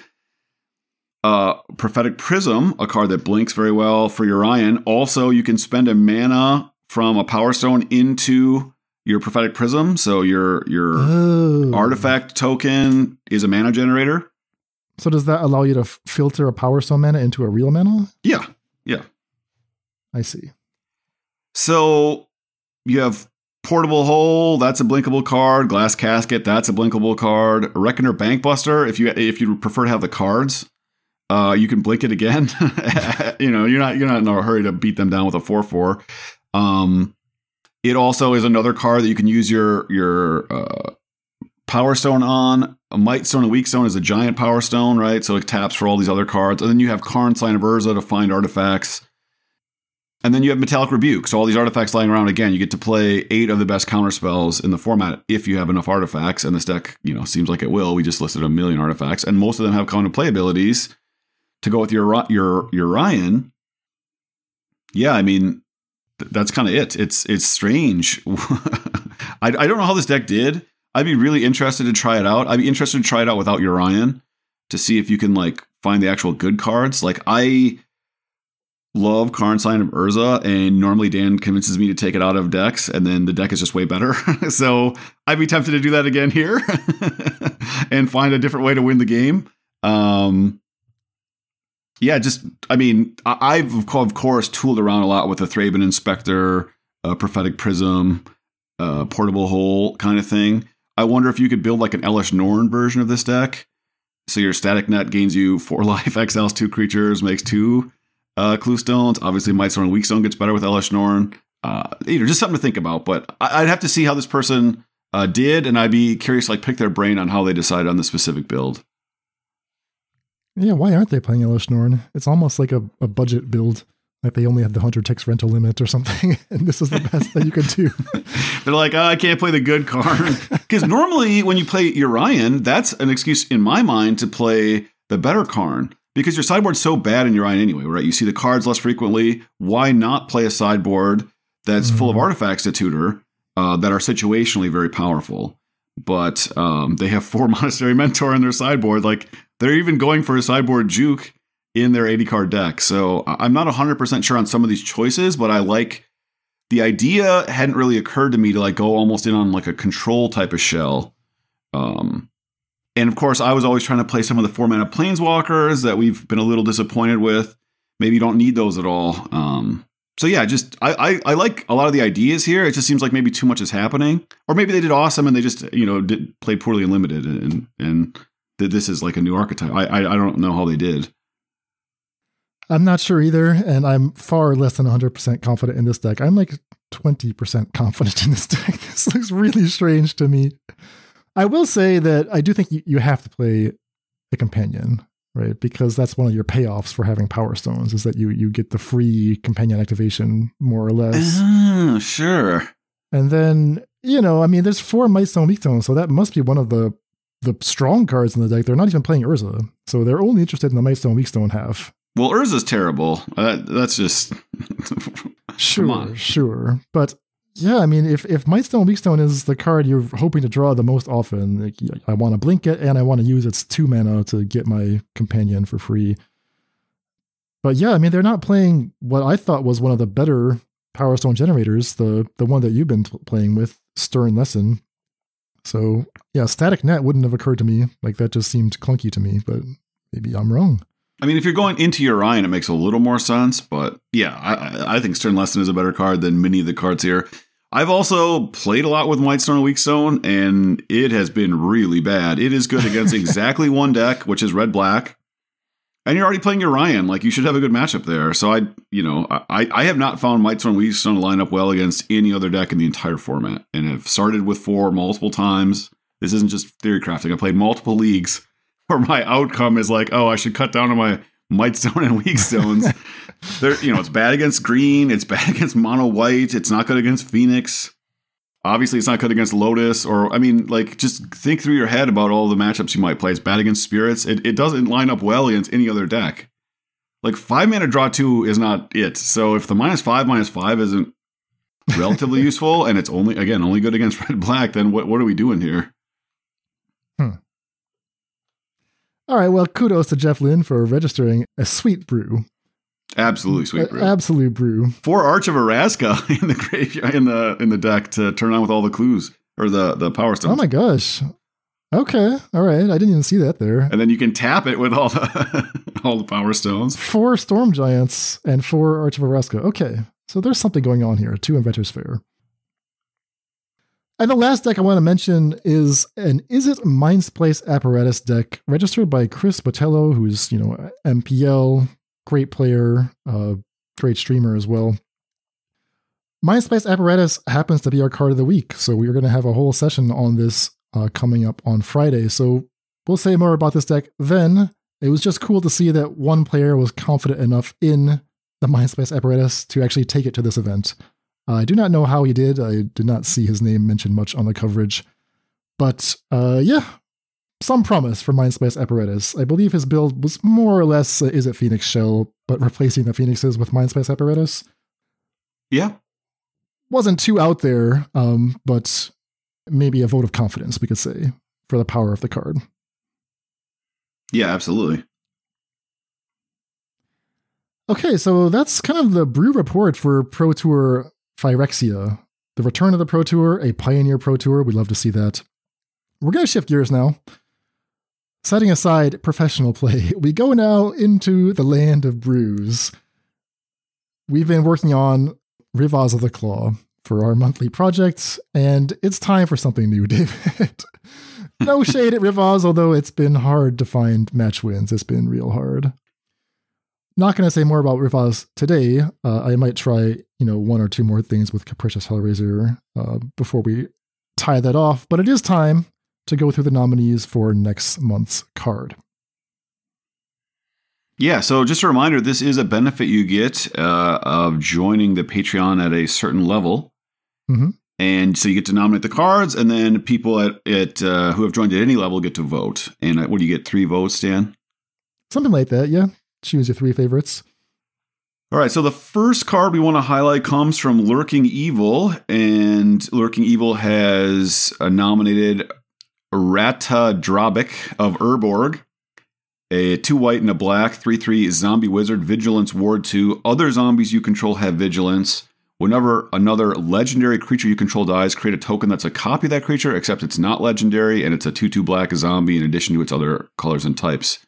Uh, Prophetic Prism, a card that blinks very well for Yorion. Also, you can spend a mana from a power stone into your Prophetic Prism. So your your oh. artifact token is a mana generator. So does that allow you to filter a power stone mana into a real mana? Yeah, yeah. I see. So you have Portable Hole, that's a blinkable card. Glass Casket, that's a blinkable card. Reckoner Bankbuster, if you if you prefer to have the cards, uh, you can blink it again. *laughs* you know, you're not you're not in a hurry to beat them down with a four four. Um, it also is another card that you can use your your uh, Power Stone on. A Might Stone, a Weak Stone is a giant Power Stone, right? So it taps for all these other cards, and then you have Karn Scion of Urza to find artifacts. And then you have Metallic Rebuke. So all these artifacts lying around again, you get to play eight of the best counter spells in the format if you have enough artifacts. And this deck, you know, seems like it will. We just listed a million artifacts, and most of them have counter play abilities to go with your your Yorion. Yeah, I mean, th- that's kind of it. It's it's strange. *laughs* I, I don't know how this deck did. I'd be really interested to try it out. I'd be interested to try it out without Yorion to see if you can like find the actual good cards. Like I love Karn Scion of Urza, and normally Dan convinces me to take it out of decks, and then the deck is just way better. *laughs* so I'd be tempted to do that again here *laughs* and find a different way to win the game. Um, yeah, just I mean, I've of course tooled around a lot with the Thraben Inspector, uh, Prophetic Prism, uh, Portable Hole kind of thing. I wonder if you could build like an Elesh Norn version of this deck. So your static net gains you four *laughs* life, exiles two creatures, makes two uh, clue stones. Obviously, Might Stone and Weak Stone gets better with Elesh Norn. Uh, you know, just something to think about. But I'd have to see how this person uh, did, and I'd be curious, like, pick their brain on how they decide on the specific build. Yeah, why aren't they playing Elesh Norn? It's almost like a, a budget build. Like they only have the Hunter Ticks rental limit or something, *laughs* and this is the best that you can do. *laughs* They're like, oh, I can't play the good card. *laughs* Because normally when you play Yorion, that's an excuse in my mind to play the better Karn. Because your sideboard's so bad in Yorion anyway, right? You see the cards less frequently. Why not play a sideboard that's mm-hmm. full of mm-hmm. artifacts to tutor uh, that are situationally very powerful? But um, they have four *laughs* Monastery Mentor in their sideboard. Like they're even going for a sideboard juke in their 80 card deck. So I'm not 100% sure on some of these choices, but I like the idea hadn't really occurred to me to like go almost in on like a control type of shell. Um, and of course, I was always trying to play some of the four mana planeswalkers that we've been a little disappointed with. Maybe you don't need those at all. Um, so yeah, just I, I, I like a lot of the ideas here. It just seems like maybe too much is happening, or maybe they did awesome and they just you know did played poorly limited, and and this is like a new archetype. I, I I don't know how they did. I'm not sure either, and I'm far less than 100% confident in this deck. I'm like 20% confident in this deck. *laughs* This looks really strange to me. I will say that I do think you, have to play a companion, right? Because that's one of your payoffs for having power stones is that you you get the free companion activation more or less. Uh, sure. And then, you know, I mean, there's four Might Stone Weak Stone, so that must be one of the the strong cards in the deck. They're not even playing Urza. So they're only interested in the Might Stone Weak Stone half. Well, Urza's terrible. Uh, that's just *laughs* sure, sure. But yeah, I mean, if if Might Stone Weak Stone is the card you're hoping to draw the most often, like, I want to blink it and I want to use its two mana to get my companion for free. But yeah, I mean, they're not playing what I thought was one of the better Power Stone generators, the the one that you've been playing with, Stern Lesson. So yeah, Static Net wouldn't have occurred to me. Like that just seemed clunky to me, but maybe I'm wrong. I mean, if you're going into Yorion, it makes a little more sense. But yeah, I, I think Stern Lesson is a better card than many of the cards here. I've also played a lot with Stone and Weak Stone, and it has been really bad. It is good against *laughs* exactly one deck, which is red black. And you're already playing Yorion. Like you should have a good matchup there. So I, you know, I, I have not found Might Stone Weak Stone to line up well against any other deck in the entire format, and have started with four multiple times. This isn't just theory crafting. I played multiple leagues *laughs* where my outcome is like, oh, I should cut down on my might stone and weak stones. *laughs* They're, you know, it's bad against green, it's bad *laughs* against mono white, it's not good against Phoenix. Obviously, it's not good against Lotus, or I mean, like, just think through your head about all the matchups you might play. It's bad against Spirits. It, it doesn't line up well against any other deck. Like, five mana draw two is not it. So, if the minus five, minus five isn't relatively *laughs* useful, and it's only, again, only good against red black, then what, what are we doing here? Hmm. All right. Well, kudos to Jeff Lynn for registering a sweet brew. Absolutely sweet brew. Absolute brew. For Arch of Orazca *laughs* in the graveyard in the in the deck to turn on with all the clues or the the power stones. Oh my gosh. Okay. All right. I didn't even see that there. And then you can tap it with all the *laughs* all the power stones. Four storm giants and four Arch of Orazca. Okay. So there's something going on here. Two inventors fair. And the last deck I want to mention is an Izzet Mindspace Apparatus deck registered by Chris Botello, who's, you know, MPL, great player, uh, great streamer as well. Mindspace Apparatus happens to be our card of the week, so we're going to have a whole session on this uh, coming up on Friday. So we'll say more about this deck then. It was just cool to see that one player was confident enough in the Mindspace apparatus to actually take it to this event. I do not know how he did. I did not see his name mentioned much on the coverage. But uh, yeah, some promise for Mindspace apparatus. I believe his build was more or less uh, it Phoenix shell, but replacing the Phoenixes with Mindspace apparatus. Yeah. Wasn't too out there, um, but maybe a vote of confidence, we could say, for the power of the card. Yeah, absolutely. Okay, so that's kind of the brew report for Pro Tour Phyrexia. The return of the Pro Tour, a Pioneer Pro Tour. We'd love to see that. We're going to shift gears now. Setting aside professional play, *laughs* we go now into the land of brews. We've been working on Rivaz of the Claw for our monthly projects, and it's time for something new, *laughs* David. no *laughs* shade at Rivaz, although it's been hard to find match wins. It's been real hard. Not going to say more about Rivaz today. Uh, I might try, you know, one or two more things with Capricious Hellraiser uh, before we tie that off. But it is time to go through the nominees for next month's card. Yeah, so just a reminder this is a benefit you get uh, of joining the Patreon at a certain level. Mm-hmm. And so you get to nominate the cards, and then people at, at uh, who have joined at any level get to vote. And uh, what do you get? Three votes, Dan? Something like that, yeah. Choose your three favorites. All right, so the first card we want to highlight comes from Lurking Evil, and Lurking Evil has uh, nominated Ratadrabik of Urborg, a two white and a black, 3 3 zombie wizard, vigilance ward 2. Other zombies you control have vigilance. Whenever another legendary creature you control dies, create a token that's a copy of that creature, except it's not legendary and it's a 2 2 black zombie in addition to its other colors and types.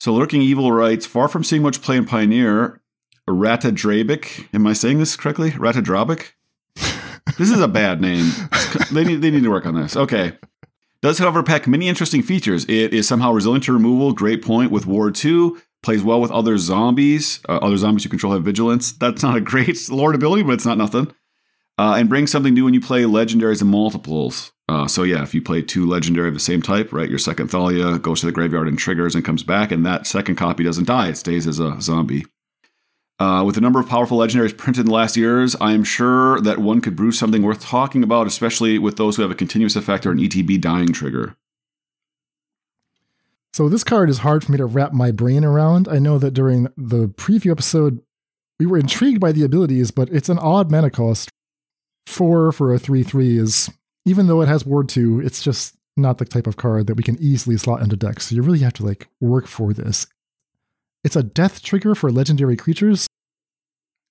So Lurking Evil writes, far from seeing much play in Pioneer, Ratadrabik, am I saying this correctly? Ratadrabik? this is a bad name. they need they need to work on this. Okay. Does however pack many interesting features. It is somehow resilient to removal, great point with Ward 2, plays well with other zombies. Uh, other zombies you control have vigilance. That's not a great *laughs* lord ability, but it's not nothing. Uh, and brings something new when you play legendaries and multiples. Uh, so yeah, if you play two legendary of the same type, right, your second Thalia goes to the graveyard and triggers and comes back, and that second copy doesn't die; it stays as a zombie. Uh, with the number of powerful legendaries printed in the last years, I am sure that one could brew something worth talking about, especially with those who have a continuous effect or an ETB dying trigger. So this card is hard for me to wrap my brain around. I know that during the preview episode, we were intrigued by the abilities, but it's an odd mana cost. Four for a 3 3 is, even though it has Ward 2, it's just not the type of card that we can easily slot into decks. So you really have to like work for this. It's a death trigger for legendary creatures.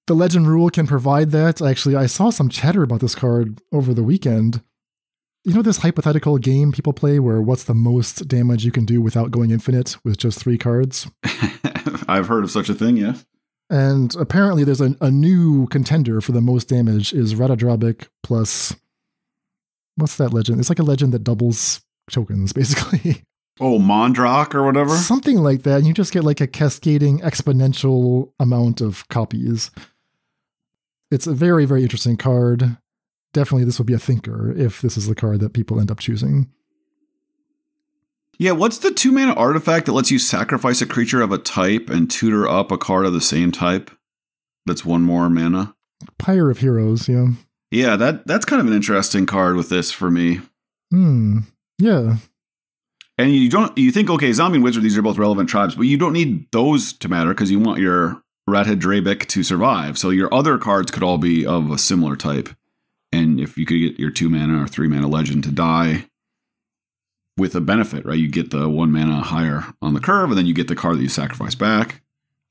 The legend rule can provide that. Actually, I saw some chatter about this card over the weekend. You know this hypothetical game people play where what's the most damage you can do without going infinite with just three cards? *laughs* I've heard of such a thing, yes. And apparently there's a, a new contender for the most damage is Ratadrabik plus what's that legend? It's like a legend that doubles tokens, *laughs* basically. Oh, Mondrak or whatever? Something like that. And you just get like a cascading exponential amount of copies. It's a very, very interesting card. Definitely, this would be a thinker if this is the card that people end up choosing. Yeah, what's the two mana artifact that lets you sacrifice a creature of a type and tutor up a card of the same type? That's one more mana. Pyre of Heroes, yeah. Yeah, that that's kind of an interesting card with this for me. Hmm. Yeah. And you don't you think okay, zombie and wizard these are both relevant tribes, but you don't need those to matter because you want your Ratadrabik to survive. So your other cards could all be of a similar type. And if you could get your two mana or three mana legend to die with a benefit, right? You get the one mana higher on the curve, and then you get the card that you sacrifice back.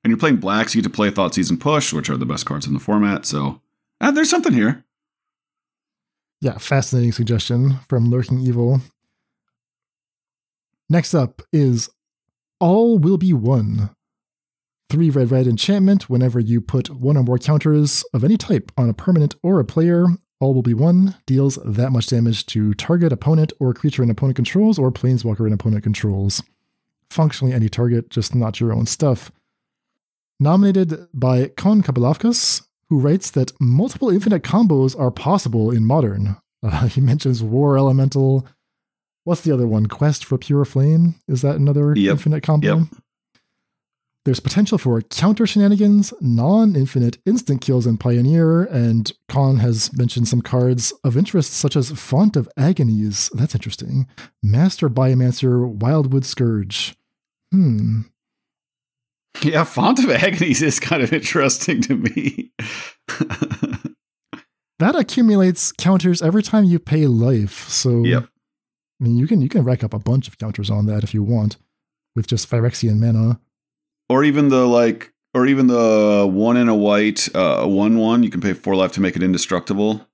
And you're playing blacks, you get to play Thoughtseize and Push, which are the best cards in the format. So uh, there's something here. Yeah, fascinating suggestion from Lurking Evil. Next up is All Will Be One. Three red red enchantment. Whenever you put one or more counters of any type on a permanent or a player, all will be one. Deals that much damage to target opponent or creature an opponent controls or planeswalker an opponent controls. Functionally any target, just not your own stuff. Nominated by Kon Kabalavkas, who writes that multiple infinite combos are possible in modern. *laughs* Uh, he mentions War Elemental. What's the other one? Quest for Pure Flame? Is that another Yep. infinite combo? Yep. there's potential for counter shenanigans, non infinite instant kills in Pioneer, and Khan has mentioned some cards of interest such as Font of Agonies. That's interesting. Master Biomancer, Wildwood Scourge. Hmm. Yeah, Font of Agonies is kind of interesting to me. *laughs* that accumulates counters every time you pay life. So yep. I mean you can you can rack up a bunch of counters on that if you want with just Phyrexian mana. Or even the like or even the one in a white uh one one you can pay four life to make it indestructible.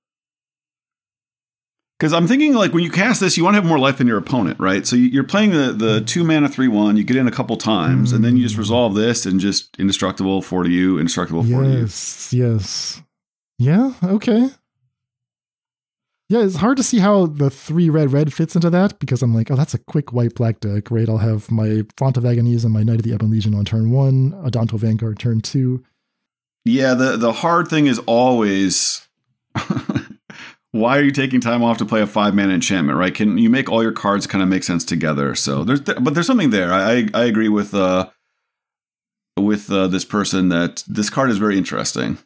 Because i'm thinking like when you cast this you want to have more life than your opponent right? So you're playing the the two mana three one you get in a couple times mm. and then you just resolve this and just indestructible four to you indestructible four yes, you yes. Yeah okay yeah, it's hard to see how the three red red fits into that because I'm like, oh, that's a quick white black deck, right? I'll have my Font of Agonies and my Knight of the Ebon Legion on turn one, Adanto Vanguard turn two. Yeah, the the hard thing is always *laughs* why are you taking time off to play a five mana enchantment, right? Can you make all your cards kind of make sense together? So there's but there's something there. I I agree with uh with uh, this person that this card is very interesting.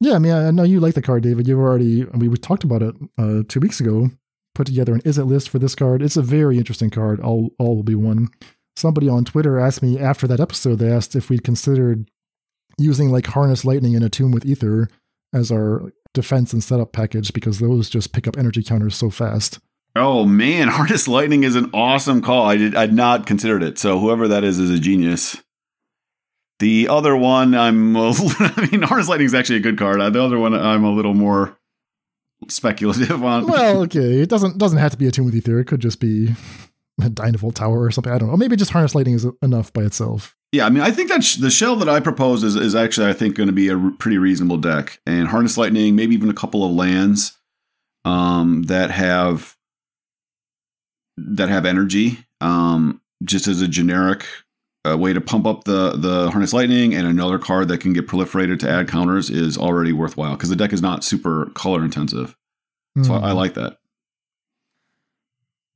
Yeah, I mean, I know you like the card, David. You've already we, we talked about it uh, two weeks ago. Put together an Izzet list for this card. It's a very interesting card. All all will be one. Somebody on Twitter asked me after that episode. They asked if we'd considered using like harness lightning and attune with ether as our defense and setup package because those just pick up energy counters so fast. Oh man, *laughs* harness lightning is an awesome call. I did I'd not considered it. So whoever that is is a genius. The other one, I'm. A, *laughs* I mean, Harness Lightning is actually a good card. The other one, I'm a little more speculative on. Well, *laughs* okay, it doesn't doesn't have to be a Attune with Ether. It could just be a Dynavolt Tower or something. I don't know. Maybe just Harness Lightning is enough by itself. Yeah, I mean, I think that sh- the shell that I propose is, is actually, I think, going to be a r- pretty reasonable deck. And Harness Lightning, maybe even a couple of lands um, that have that have energy, um, just as a generic a way to pump up the the harness lightning and another card that can get proliferated to add counters is already worthwhile because the deck is not super color intensive. So mm. I, I hmm. like that.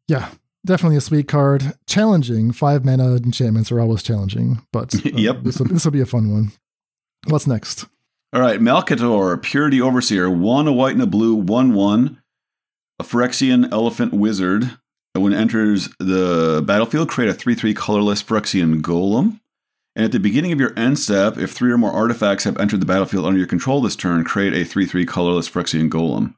Yeah, definitely a sweet card. Challenging. Five mana enchantments are always challenging, but *laughs* uh, yep, this will, be a fun one. What's next? All right, Malcator, Purity Overseer, one a white and a blue, one one, a Phyrexian Elephant Wizard when it enters the battlefield, create a 3 3 colorless Phyrexian Golem. And at the beginning of your end step, if three or more artifacts have entered the battlefield under your control this turn, create a 3 3 colorless Phyrexian Golem.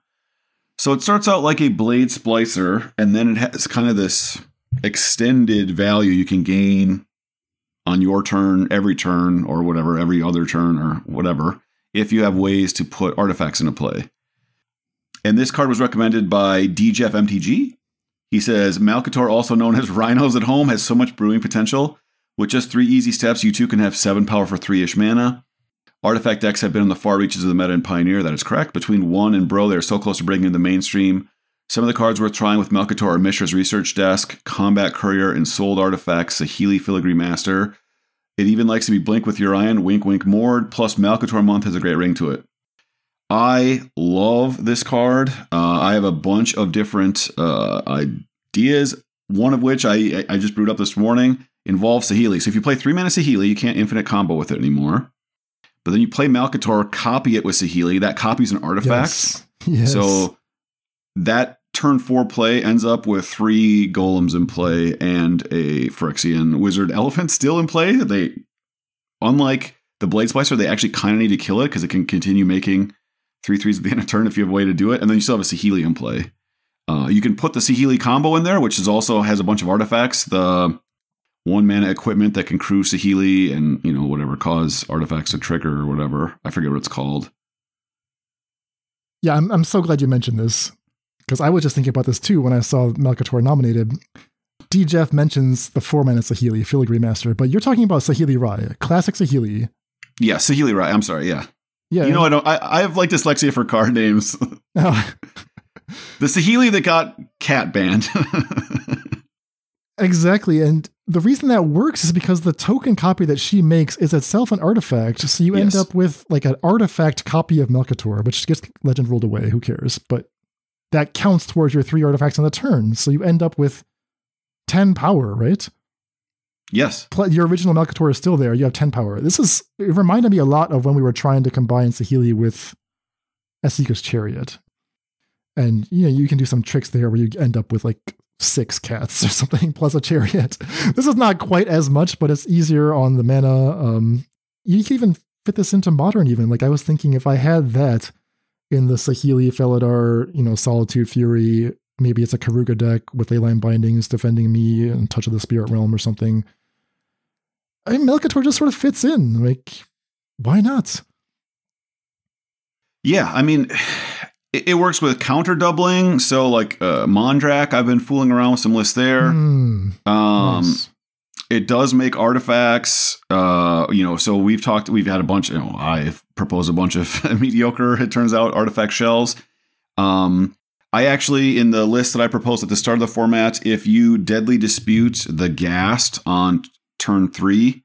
So it starts out like a Blade Splicer, and then it has kind of this extended value you can gain on your turn, every turn, or whatever, every other turn, or whatever, if you have ways to put artifacts into play. And this card was recommended by DJF MTG, he says Malcator, also known as Rhinos at Home, has so much brewing potential. With just three easy steps, you too can have seven power for three ish mana. Artifact decks have been on the far reaches of the meta and Pioneer, that is correct. Between 1 and Bro, they are so close to breaking into the mainstream. Some of the cards worth trying with Malcator are Mishra's Research Desk, Combat Courier, and Sold Artifacts, Saheeli Filigree Master. It even likes to be Blink with Yorion, Wink Wink Mord, plus Malcator Month has a great ring to it. I love this card. Uh, I have a bunch of different uh, ideas, one of which I, I just brewed up this morning, involves Saheeli. So if you play three mana Saheeli, you can't infinite combo with it anymore. But then you play Malcator, copy it with Saheeli. That copies an artifact. Yes. *laughs* Yes. So that turn four play ends up with three golems in play and a Phyrexian wizard elephant still in play. They, unlike the Blade Splicer, they actually kind of need to kill it because it can continue making three threes at the end of turn if you have a way to do it. And then you still have a Saheeli in play. Uh, you can put the Saheeli combo in there, which is also has a bunch of artifacts. The one mana equipment that can crew Saheeli and you know whatever cause artifacts to trigger or whatever. I forget what it's called. Yeah, I'm I'm so glad you mentioned this because I was just thinking about this too when I saw Malcator nominated. D. Jeff mentions the four mana Saheeli, Filigree Master, but you're talking about Saheeli Rai, classic Saheeli. Yeah, Saheeli Rai. I'm sorry. Yeah. Yeah. You know, I don't. I, I have like dyslexia for card names. *laughs* Oh. *laughs* the Saheeli that got cat banned. exactly, and the reason that works is because the token copy that she makes is itself an artifact. So you yes. end up with like an artifact copy of Malcator, which gets legend ruled away. Who cares? But that counts towards your three artifacts on the turn. So you end up with ten power, right? Yes. Your original Malcator is still there. You have 10 power. This is, it reminded me a lot of when we were trying to combine Saheeli with Esika's Chariot. And, you know, you can do some tricks there where you end up with like six cats or *laughs* something plus a chariot. *laughs* this is not quite as much, but it's easier on the mana. Um, you can even fit this into modern, even. Like I was thinking if I had that in the Saheeli, Felidar, you know, Solitude Fury, maybe it's a Keruga deck with Leyline Bindings defending me and Touch of the Spirit Realm or something. I mean, Malcator just sort of fits in. Like, why not? Yeah, I mean, *sighs* it, it works with counter doubling. So, like uh, Mondrak, I've been fooling around with some lists there. Mm, um, nice. It does make artifacts. Uh, you know, so we've talked. We've had a bunch. You know, I've proposed a bunch of *laughs* mediocre. It turns out artifact shells. Um, I actually, in the list that I proposed at the start of the format, if you deadly dispute the Ghast on turn three,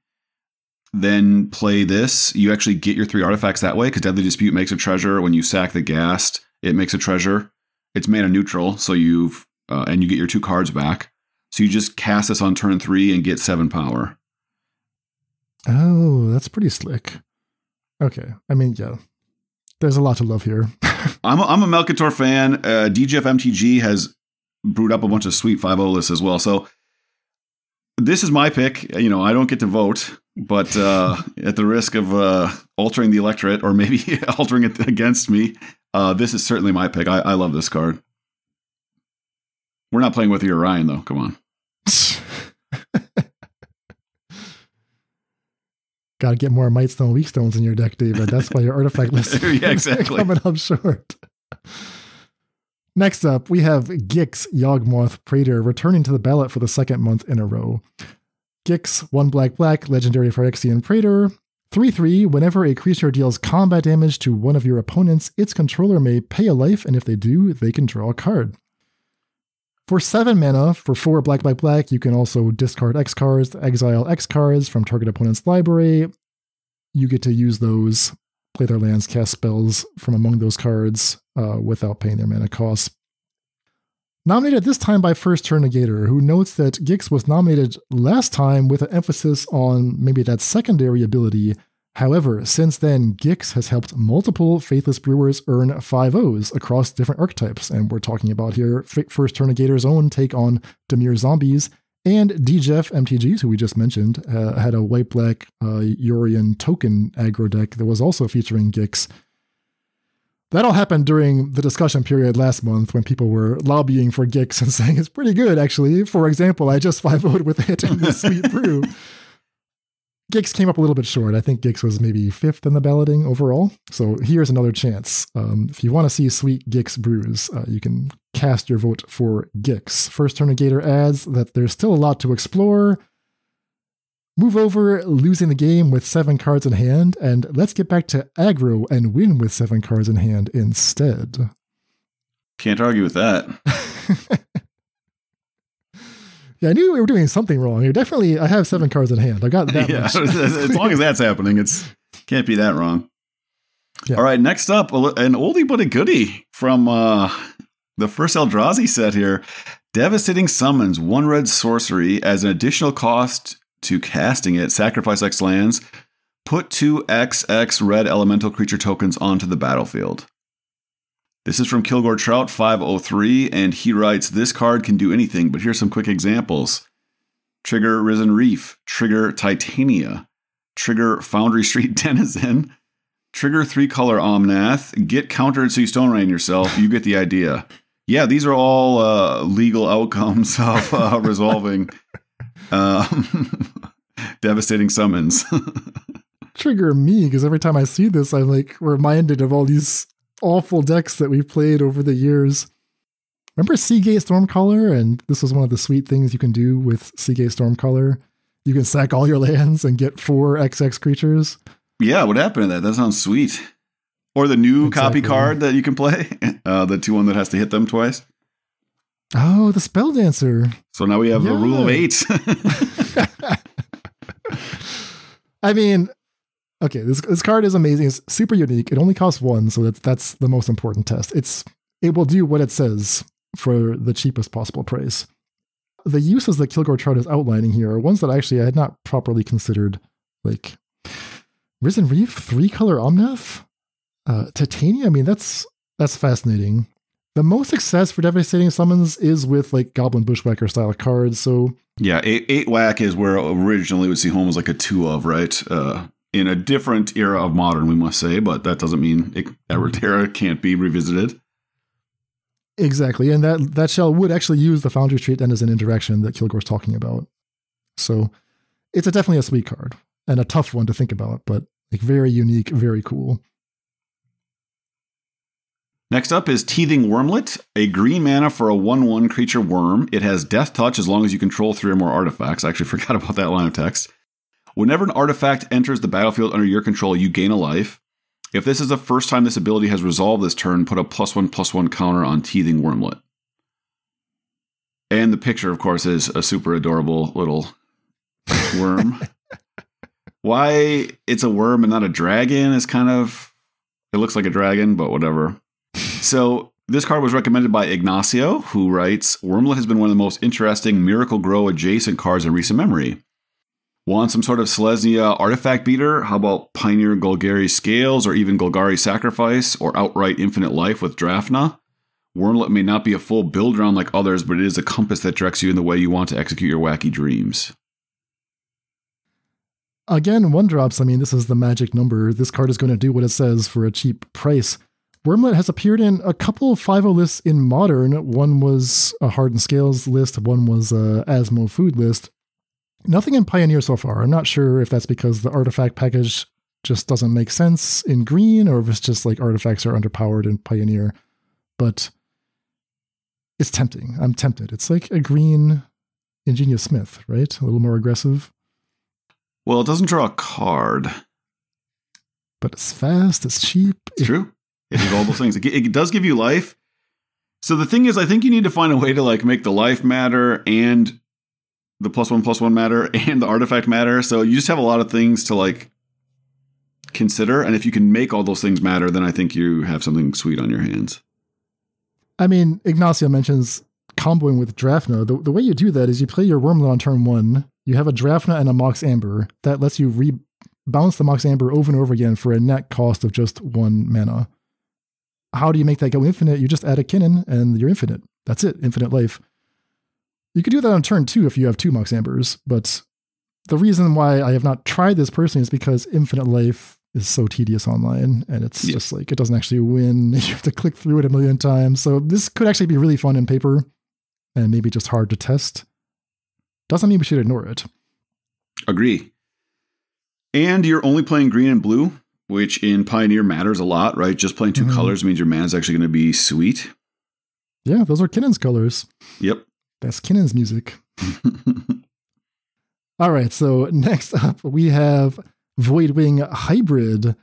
then play this. You actually get your three artifacts that way because Deadly Dispute makes a treasure. When you sack the Ghast, it makes a treasure. It's mana neutral, so you've uh, and you get your two cards back. So you just cast this on turn three and get seven power. Oh, that's pretty slick. Okay, I mean, yeah, there's a lot to love here. *laughs* I'm a, I'm a Malcator fan. Uh, DGF MTG has brewed up a bunch of sweet 5 lists as well. So this is my pick. You know, I don't get to vote, but uh, at the risk of uh, altering the electorate or maybe *laughs* altering it against me, uh, this is certainly my pick. I, I love this card. We're not playing with Yorion, though. Come on. *laughs* Got to get more Might Stone Weak Stones in your deck, David. That's why your artifact *laughs* list yeah, exactly. coming up short. Next up, we have Gix Yawgmoth Praetor returning to the ballot for the second month in a row. Gix, 1 black black, legendary Phyrexian Praetor. 3 3. Whenever a creature deals combat damage to one of your opponents, its controller may pay a life, and if they do, they can draw a card. For 7 mana, for 4 black black black, you can also discard X cards, exile X cards from target opponent's library. You get to use those play their lands, cast spells from among those cards uh, without paying their mana costs. Nominated this time by First Turn Negator, who notes that Gix was nominated last time with an emphasis on maybe that secondary ability. However, since then, Gix has helped multiple Faithless Brewers earn 5 O's across different archetypes, and we're talking about here First Turn Negator's own take on Dimir Zombies, and DGF MTGs, who we just mentioned, uh, had a white black uh, Yorion token aggro deck that was also featuring Gix. That all happened during the discussion period last month when people were lobbying for Gix and *laughs* saying it's pretty good, actually. For example, I just 5 voted with it in the Sweet Brew. *laughs* Gix came up a little bit short. I think Gix was maybe fifth in the balloting overall. So here's another chance. Um, if you want to see sweet Gix brews, uh, you can cast your vote for Gix. First Turn Negator adds that there's still a lot to explore. Move over, losing the game with seven cards in hand, and let's get back to aggro and win with seven cards in hand instead. Can't argue with that. *laughs* Yeah, I knew we were doing something wrong here. Definitely, I have seven cards in hand. I got that. *laughs* yeah, as long as that's happening, it's can't be that wrong. Yeah. All right, next up, an oldie but a goodie from uh, the first Eldrazi set here. Devastating Summons, one red sorcery as an additional cost to casting it. Sacrifice X lands. Put two XX red elemental creature tokens onto the battlefield. This is from Kilgore Trout 503, and he writes This card can do anything, but here's some quick examples Trigger Risen Reef, Trigger Titania, Trigger Foundry Street *laughs* Denizen, Trigger Three Color Omnath, get countered so you Stone Rain yourself. You get the idea. Yeah, these are all uh, legal outcomes *laughs* of uh, resolving um, *laughs* devastating summons. Trigger me because every time I see this, I'm like reminded of all these awful decks that we've played over the years. Remember Seagate Stormcaller? And this was one of the sweet things you can do with Seagate Stormcaller. You can sack all your *laughs* lands and get four XX creatures. Yeah, what happened to that? That sounds sweet. Or the new exactly. copy card that you can play, *laughs* uh, the two one that has to hit them twice. Oh, the Spell Dancer. So now we have yeah. a rule of eight. *laughs* I mean, Okay, this this card is amazing. It's super unique. It only costs one, so that's that's the most important test. It's it will do what it says for the cheapest possible price. the uses that Kilgore Trout is outlining here are ones that actually I had not properly considered. Like Risen Reef, three color Omnath, uh, Titania. I mean, that's that's fascinating. The most success for devastating summons is with like Goblin Bushwhacker style cards. So yeah, eight, eight whack is where originally we see home as like a two of right. Uh, in a different era of modern, we must say, but that doesn't mean it, mm-hmm. era can't be revisited. Exactly, and that that shell would actually use the Foundry trait then as an interaction that Kilgore's talking about. So it's a, definitely a sweet card and a tough one to think about, but like very unique, very cool. Next up is Teething Wormlet, a green mana for a 1 1 creature worm. It has Death Touch as long as you control three or more artifacts. I actually *laughs* forgot about that line of text. Whenever an artifact enters the battlefield under your control, you gain a life. If this is the first time this ability has resolved this turn, put a plus one plus one counter on Teething Wormlet. And the picture, of course, is a super adorable little *laughs* worm. Why it's a worm and not a dragon is kind of. It looks like a dragon, but whatever. So this card was recommended by Ignacio, who writes Wormlet has been one of the most interesting Miracle Grow adjacent cards in recent memory. Want some sort of Selesnya artifact beater? How about Pioneer Golgari Scales or even Golgari Sacrifice or outright Infinite Life with Drafna? Wormlet may not be a full build round like others, but it is a compass that directs you in the way you want to execute your wacky dreams. Again, one drops. I mean, this is the magic number. This card is going to do what it says for a cheap price. Wormlet has appeared in a couple of 5 lists in Modern. One was a Hardened Scales list, one was a Asmo Food list. Nothing in Pioneer so far. I'm not sure if that's because the artifact package just doesn't make sense in green or if it's just like artifacts are underpowered in Pioneer. But it's tempting. I'm tempted. It's like a green Ingenious Smith, right? A little more aggressive. Well, it doesn't draw a card. But it's fast, it's cheap. It's true. It does all those things. It, it does give you life. So the thing is, I think you need to find a way to like make the life matter and the plus one plus one matter *laughs* and the artifact matter. So you just have a lot of things to like consider. And if you can make all those things matter, then I think you have something sweet on your hands. I mean, Ignacio mentions comboing with Drafna. The, the way you do that is you play your Wormlet on turn one, you have a Drafna and a Mox Amber. That lets you re bounce the Mox Amber over and over again for a net cost of just one mana. How do you make that go infinite? You just add a Kinnan and you're infinite. That's it, infinite life. You could do that on turn two if you have two Mox Ambers, but the reason why I have not tried this personally is because Infinite Life is so tedious online and it's yeah. just like it doesn't actually win. *laughs* You have to click through it a million times. So this could actually be really fun in paper and maybe just hard to test. Doesn't mean we should ignore it. Agree. And you're only playing green and blue, which in Pioneer matters a lot, right? Just playing 2 mm-hmm. colors means your man's actually going to be sweet. Yeah, those are Kinnan's colors. Yep. That's Kinnan's music. *laughs* All right, so next up we have Voidwing Hybrid,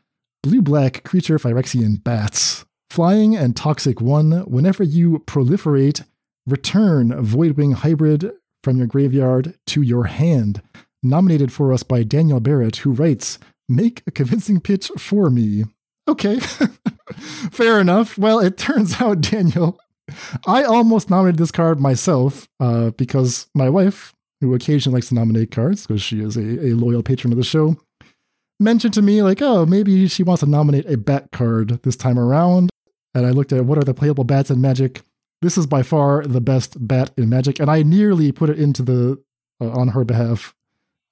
blue black creature Phyrexian bats. Flying and toxic one, whenever you proliferate, return Voidwing Hybrid from your graveyard to your hand. Nominated for us by Daniel Barrett, who writes, Make a convincing pitch for me. Okay, *laughs* fair enough. Well, it turns out, Daniel, I almost nominated this card myself uh, because my wife, who occasionally likes to nominate cards because she is a, a loyal patron of the show, mentioned to me, like, oh, maybe she wants to nominate a bat card this time around. And I looked at what are the playable bats in Magic. This is by far the best bat in Magic, and I nearly put it into the uh, on her behalf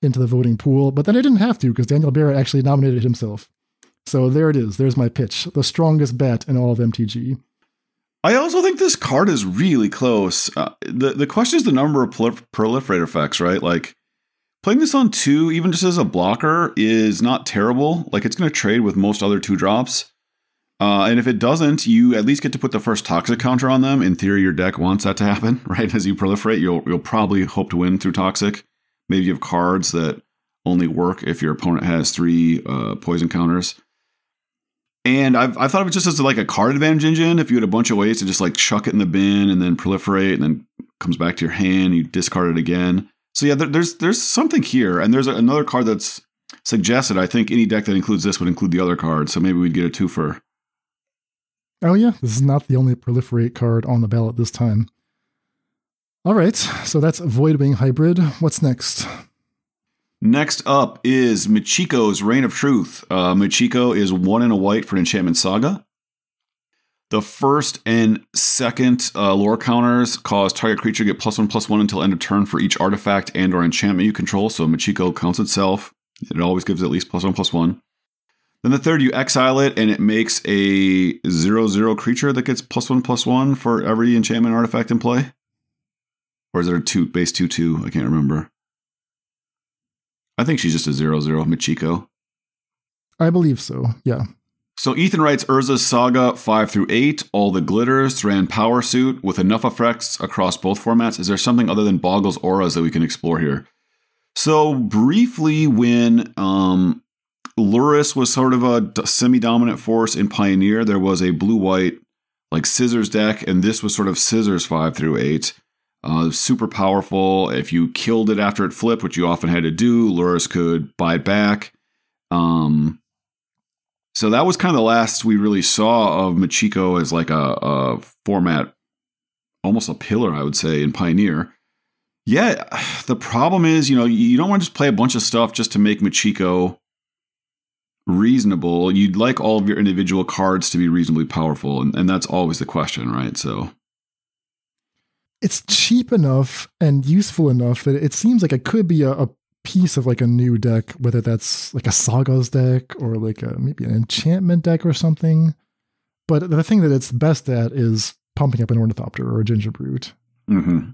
into the voting pool, but then I didn't have to because Daniel Barrett actually nominated himself. So there it is. There's my pitch. The strongest bat in all of MTG. I also think this card is really close. Uh, the The question is the number of prolif- proliferate effects, right? Like playing this on two, even just as a blocker, is not terrible. Like it's going to trade with most other two drops. Uh, and if it doesn't, you at least get to put the first toxic counter on them. In theory, your deck wants that to happen, *laughs* right? As you proliferate, you'll you'll probably hope to win through toxic. Maybe you have cards that only work if your opponent has three uh, poison counters. And I've, i thought of it just as like a card advantage engine. If you had a bunch of ways to just like chuck it in the bin and then proliferate and then comes back to your hand, you discard it again. So yeah, there, there's there's something here, and there's another card that's suggested. I think any deck that includes this would include the other card, so maybe we'd get a twofer. Oh yeah, this is not the only proliferate card on the ballot this time. All right, so that's Voidwing Hybrid. What's next? Next up is Michiko's Reign of Truth. Uh, Michiko is one in a white for Enchantment Saga. The first and second uh, lore counters cause target creature get plus one plus one until end of turn for each artifact and or enchantment you control. So Michiko counts itself. It always gives at least plus one plus one. Then the third, you exile it, and it makes a zero zero creature that gets plus one plus one for every enchantment artifact in play. Or is it a two base two two? I can't remember. I think she's just a zero zero Michiko. I believe so. Yeah. So Ethan writes Urza's Saga 5 through 8, all the glitters, Thran Power Suit, with enough effects across both formats. Is there something other than Boggle's auras that we can explore here? So briefly, when um, Lurrus was sort of a semi-dominant force in Pioneer, there was a blue-white like scissors deck, and this was sort of scissors 5 through 8. Uh, super powerful. If you killed it after it flipped, which you often had to do, Lurrus could buy it back. Um, so that was kind of the last we really saw of Michiko as like a, a format, almost a pillar, I would say, in Pioneer. Yeah, *sighs* the problem is, you know, you don't want to just play a bunch of stuff just to make Michiko reasonable. You'd like all of your individual cards to be reasonably powerful, and, and that's always the question, right? So it's cheap enough and useful enough that it seems like it could be a, a piece of like a new deck, whether that's like a Sagas deck or like a, maybe an enchantment deck or something. But the thing that it's best at is pumping up an Ornithopter or a Gingerbrute. Mm-hmm.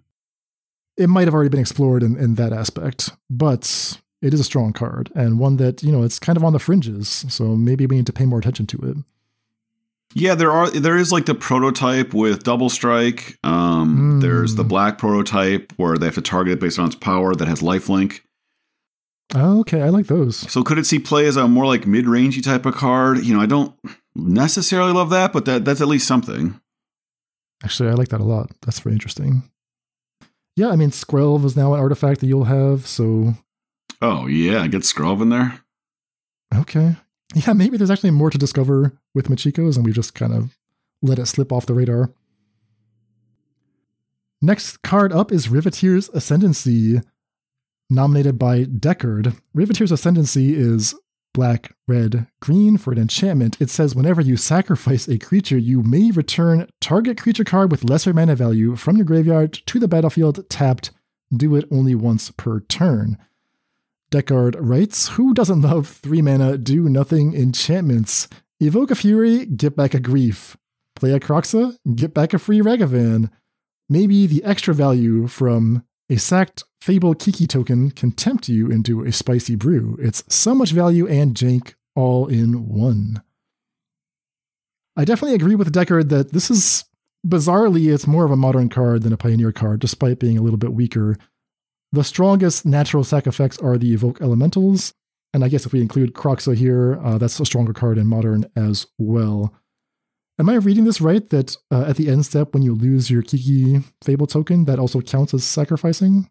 It might have already been explored in, in that aspect, but it is a strong card and one that, you know, it's kind of on the fringes. So maybe we need to pay more attention to it. Yeah, there are there is like the prototype with double strike. Um, mm. There's the black prototype where they have to target it based on its power that has lifelink. Oh, okay, I like those. So could it see play as a more like mid-rangey type of card? You know, I don't necessarily love that, but that that's at least something. Actually, I like that a lot. That's very interesting. Yeah, I mean, Skrelv is now an artifact that you'll have, so. Oh yeah, get Skrelv in there. Okay, yeah, maybe there's actually more to discover with Michiko's, and we just kind of let it slip off the radar. Next card up is Riveteer's Ascendancy, nominated by Deckard. Riveteer's Ascendancy is black, red, green for an enchantment. It says whenever you sacrifice a creature, you may return target creature card with lesser mana value from your graveyard to the battlefield tapped. Do it only once per turn. Deckard writes, Who doesn't love three mana, do nothing enchantments? Evoke a Fury, get back a Grief. Play a Kroxa, get back a free Ragavan. Maybe the extra value from a sacked Fable Kiki token can tempt you into a spicy brew. It's so much value and jank all in one. I definitely agree with Deckard that this is bizarrely, it's more of a modern card than a Pioneer card, despite being a little bit weaker. The strongest natural sack effects are the Evoke Elementals, and I guess if we include Kroxa here, uh, that's a stronger card in Modern as well. Am I reading this right? That uh, at the end step, when you lose your Kiki Fable token, that also counts as sacrificing?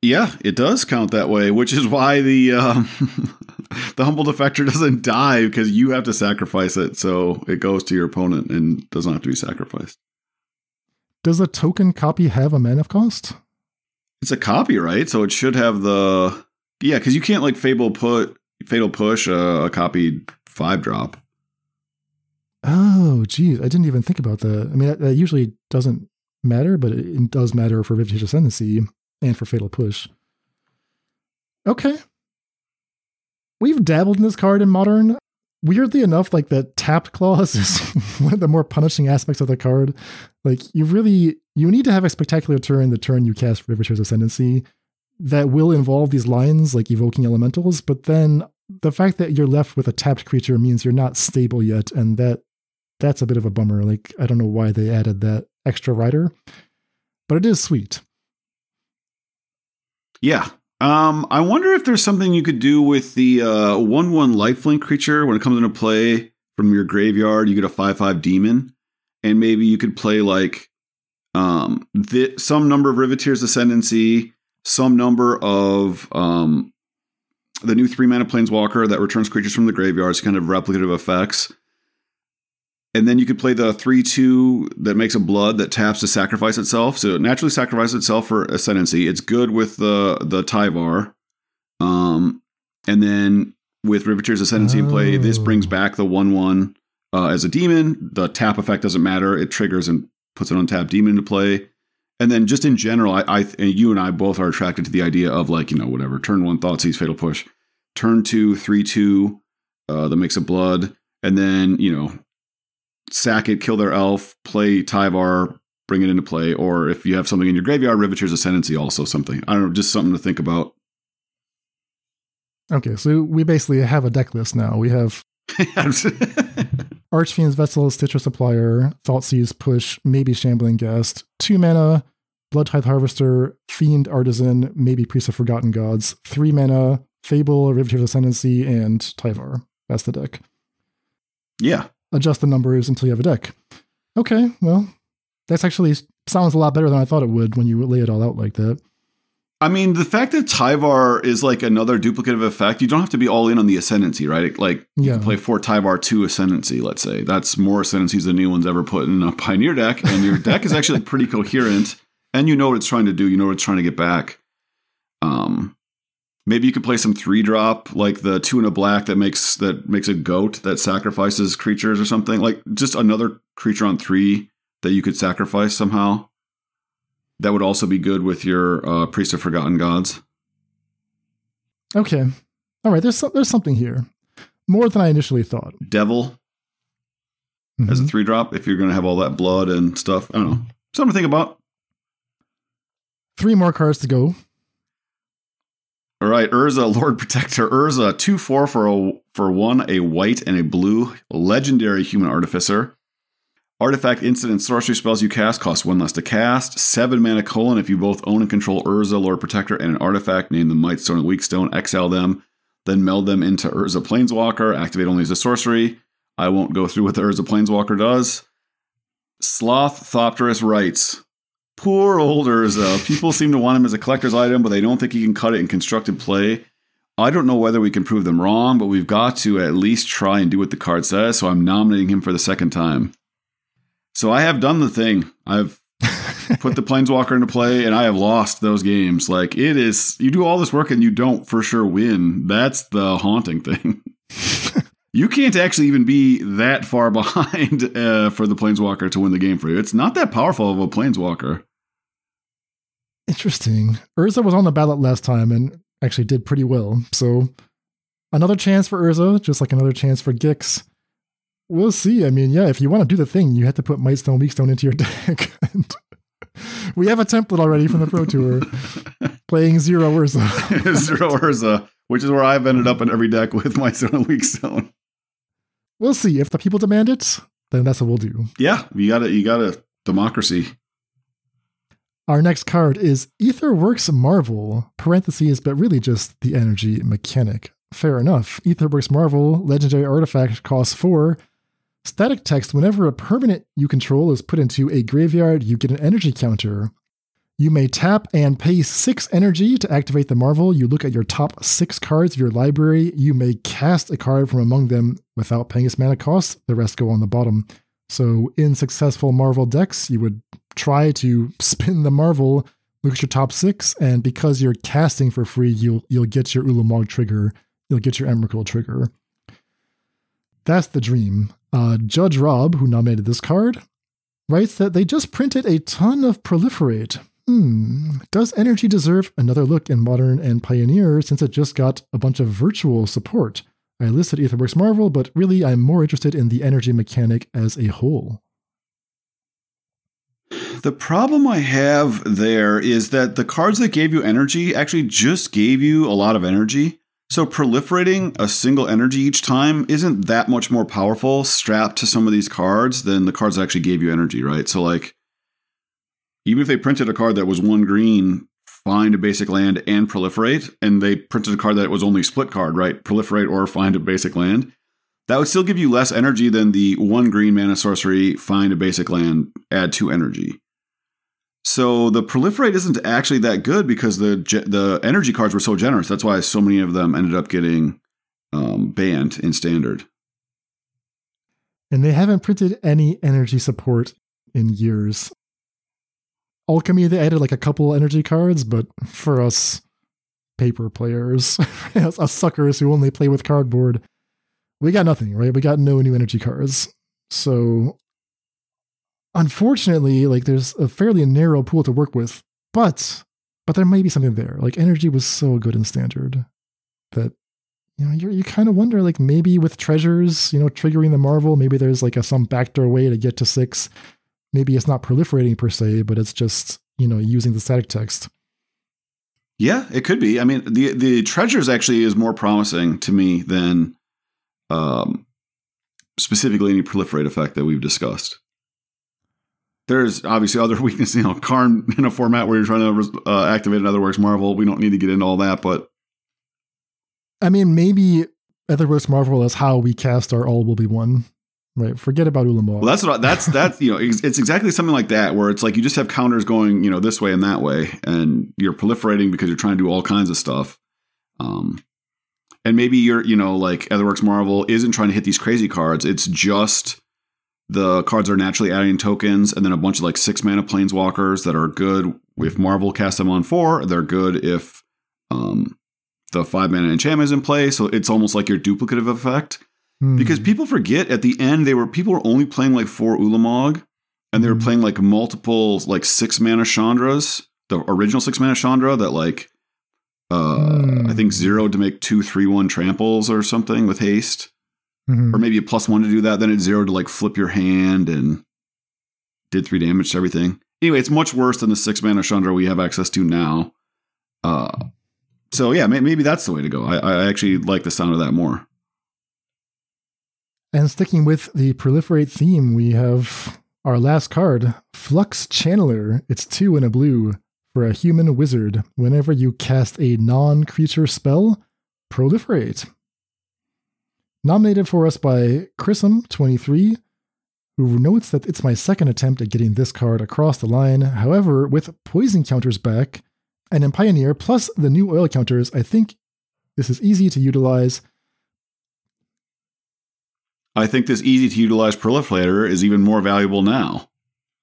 Yeah, it does count that way, which is why the um, *laughs* the humble defector doesn't die because you have to sacrifice it, so it goes to your opponent and doesn't have to be sacrificed. Does a token copy have a mana cost? It's a copyright. So it should have the yeah, because you can't like Fable put Fatal Push a, a copied five drop. Oh, geez, I didn't even think about that. I mean, that, that usually doesn't matter, but it, it does matter for Riveteer's Ascendancy and for Fatal Push. Okay. We've dabbled in this card in Modern. Weirdly enough, like the tapped clause *laughs* is one of the more punishing aspects of the card. Like you really you need to have a spectacular turn the turn you cast Riveteer's Ascendancy that will involve these lines like evoking elementals, but then the fact that you're left with a tapped creature means you're not stable yet, and that that's a bit of a bummer. Like I don't know why they added that extra rider, but it is sweet. Yeah. Um, I wonder if there's something you could do with the uh, one one lifelink creature when it comes into play from your graveyard. You get a five five demon, and maybe you could play like um, the, some number of Riveteer's Ascendancy, some number of um, the new three mana Planeswalker that returns creatures from the graveyards, kind of replicative effects. And then you could play the 3 2 that makes a blood that taps to sacrifice itself. So it naturally sacrifices itself for Ascendancy. It's good with the, the Tyvar. Um, and then with Riveteer's Ascendancy in play, this Oh. brings back the 1 1 uh, as a demon. The tap effect doesn't matter. It triggers and puts an untapped demon into play. And then just in general, I, I and you and I both are attracted to the idea of like, you know, whatever, turn one Thoughtseize Fatal Push, turn two, three, two, uh, the mix of blood, and then, you know, sack it, kill their elf, play Tyvar, bring it into play, or if you have something in your graveyard, Riveteer's Ascendancy, also something. I don't know, just something to think about. Okay, so we basically have a deck list now. We have *laughs* Archfiend's Vessel, Stitcher Supplier, Thoughtseize Push, maybe Shambling Ghast, 2 mana, Blood Tithe Harvester, Fiend Artisan, maybe Priest of Forgotten Gods, 3 mana, Fable, Riveteer's Ascendancy, and Tyvar. That's the deck. yeah. Adjust the numbers until you have a deck. Okay, well, that's actually sounds a lot better than I thought it would when you lay it all out like that. I mean, the fact that Tyvar is like another duplicative effect, you don't have to be all in on the Ascendancy, right? Like, you Yeah. can play four Tyvar, two Ascendancy, let's say. That's more Ascendancies than anyone's ever put in a Pioneer deck. And your *laughs* deck is actually pretty coherent. And you know what it's trying to do. You know what it's trying to get back. Um, maybe you could play some three drop, like the two and a black that makes that makes a goat that sacrifices creatures or something. Like just another creature on three that you could sacrifice somehow. That would also be good with your uh, Priest of Forgotten Gods. Okay. All right, there's so- there's something here. More than I initially thought. Devil as a Mhm. three drop if you're going to have all that blood and stuff. I don't know. Something to think about. Three more cards to go. All right, Urza, *laughs* Lord Protector. Urza, 2 4 for, a, for one, a white and a blue. Legendary human artificer. Artifact, and sorcery spells you cast cost one less to cast. Seven mana colon if you both own and control Urza, Lord Protector, and an artifact. Name the Might Stone and Weak Stone. Exile them. Then meld them into Urza Planeswalker. Activate only as a sorcery. I won't go through what the Urza Planeswalker does. Sloth Thopterus writes Poor old Urza. Uh, people seem to want him as a collector's item, but they don't think he can cut it in constructed play. I don't know whether we can prove them wrong, but we've got to at least try and do what the card says, so I'm nominating him for the second time. So I have done the thing. I've *laughs* put the Planeswalker into play, and I have lost those games. Like, it is, you do all this work and you don't for sure win. That's the haunting thing. *laughs* you can't actually even be that far *laughs* behind uh, for the Planeswalker to win the game for you. It's not that powerful of a Planeswalker. Interesting. Urza was on the ballot last time and actually did pretty well. So another chance for Urza, just like another chance for Gix. We'll see. I mean, yeah, if you want to do the thing, you have to put Mightstone, Weakstone into your *laughs* deck. *laughs* we have a template already from the Pro Tour playing zero Urza. Zero Urza, which is where I've ended up in every deck with Mightstone and Weak Stone. We'll see. If the people demand it, then that's what we'll do. Yeah, you got to You got to democracy. Our next card is Aetherworks Marvel, parentheses, but really just the energy mechanic. Fair enough. Aetherworks Marvel, legendary artifact, costs four. Static text whenever a permanent you control is put into a graveyard, you get an energy counter. You may tap and pay six energy to activate the Marvel. You look at your top six cards of your library. You may cast a card from among them without paying its mana cost. The rest go on the bottom. So, in successful Marvel decks, you would try to *laughs* spin the Marvel, look at your top six, and because you're casting for free, you'll you'll get your Ulamog trigger, you'll get your Emrakul trigger. That's the dream. Uh, Judge Rob, who nominated this card, writes that they just printed a ton of Proliferate. Hmm, does Energy deserve another look in Modern and Pioneer since it just got a bunch of virtual support? I listed Aetherworks Marvel, but really I'm more interested in the energy mechanic as a whole. The problem I have there is that the cards that gave you energy actually just gave you a lot of energy. So proliferating a single energy each time isn't that much more powerful strapped to some of these cards than the cards that actually gave you energy, right? So like even if they printed a card that was one green, find a basic land and proliferate, and they printed a card that was only split card, right? Proliferate or find a basic land, that would still give you less energy than the one green mana sorcery, find a basic land, add two energy. So the proliferate isn't actually that good because the the energy cards were so generous. That's why so many of them ended up getting um, banned in standard. And they haven't printed any energy support in years. Alchemy, they added like a couple energy cards, but for us paper players, *laughs* us suckers who only play with cardboard, we got nothing, right? We got no new energy cards. So unfortunately, like there's a fairly narrow pool to work with, but but there may be something there. Like energy was so good in standard that you know you you kind of wonder like maybe with treasures, you know, triggering the marvel, maybe there's like a some backdoor way to get to six. Maybe it's not proliferating per se, but it's just you know using the static text. Yeah, it could be. I mean, the the treasures actually is more promising to me than um, specifically any proliferate effect that we've discussed. There's obviously other *laughs* weaknesses, you know, Karn in a format where you're trying to uh, activate an Aetherworks Marvel. We don't need to get into all that, but I mean, maybe Aetherworks Marvel is how we cast our all will be one. Right. Forget about Ulamog. Well, that's what I, that's that's you know it's, exactly something like that where it's like you just have counters going you know this way and that way, and you're proliferating because you're trying to do all kinds of stuff. Um, and maybe you're you know like Aetherworks Marvel isn't trying to hit these crazy cards. It's just the cards are naturally adding tokens, and then a bunch of like six mana planeswalkers that are good if Marvel casts them on four. They're good if um, the five mana enchantment is in play. So it's almost like your duplicative effect. Hmm. Because people forget at the end they were people were only playing like four Ulamog, and they were hmm. playing like multiple like six mana Chandras, the original six mana Chandra that like uh, mm. I think zero to make two three one tramples or something with haste, mm-hmm. or maybe a plus one to do that. Then it's zero to like flip your hand and did three damage to everything. Anyway, it's much worse than the six mana Chandra we have access to now. Uh, so yeah, maybe that's the way to go. I, I actually like the sound of that more. And sticking with the proliferate theme, we have our last card, Flux Channeler. It's two in a blue for a human wizard. Whenever you cast a non creature spell, proliferate. Nominated for us by Chrism23, who notes that it's my second attempt at getting this card across the line. However, with poison counters back, and in Pioneer, plus the new oil counters, I think this is easy to utilize. I think this easy to utilize proliferator is even more valuable now.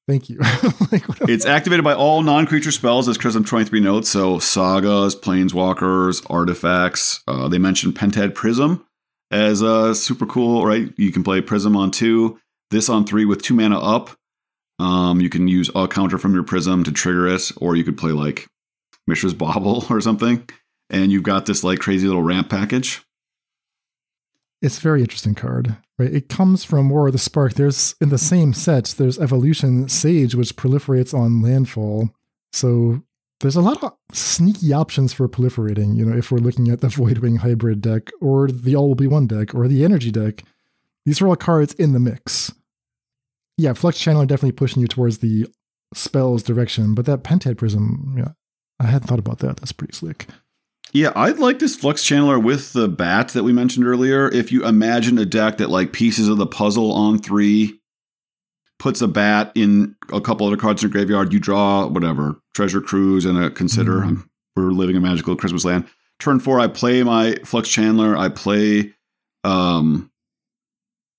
Thank you. *laughs* like, it's activated by all non creature spells, as Chrism 23 notes. So, sagas, planeswalkers, artifacts. Uh, they mentioned Pentad Prism as uh, super cool, right? You can play Prism on two, this on three with two mana up. Um, you can use a counter from your Prism to trigger it, or you could play like Mishra's Bauble *laughs* or something. And you've got this like crazy little ramp package. It's a very interesting card. Right? It comes from War of the Spark. There's in the same set, there's Evolution Sage, which proliferates on landfall. So there's a lot of sneaky options for proliferating. You know, if we're looking at the *laughs* Voidwing hybrid deck, or the All Will Be One deck, or the Energy deck, these are all cards in the mix. Yeah, Flux Channeler definitely pushing you towards the spells direction, but that Pentad Prism, yeah, I hadn't thought about that. That's pretty slick. Yeah, I'd like this Flux Channeler with the bat that we mentioned earlier. If you imagine a deck that like pieces of the puzzle on three, puts a bat in a couple other cards in your graveyard, you draw whatever treasure cruise and a consider. Mm-hmm. We're living a magical Christmas land. Turn four, I play my Flux Channeler. I play, um,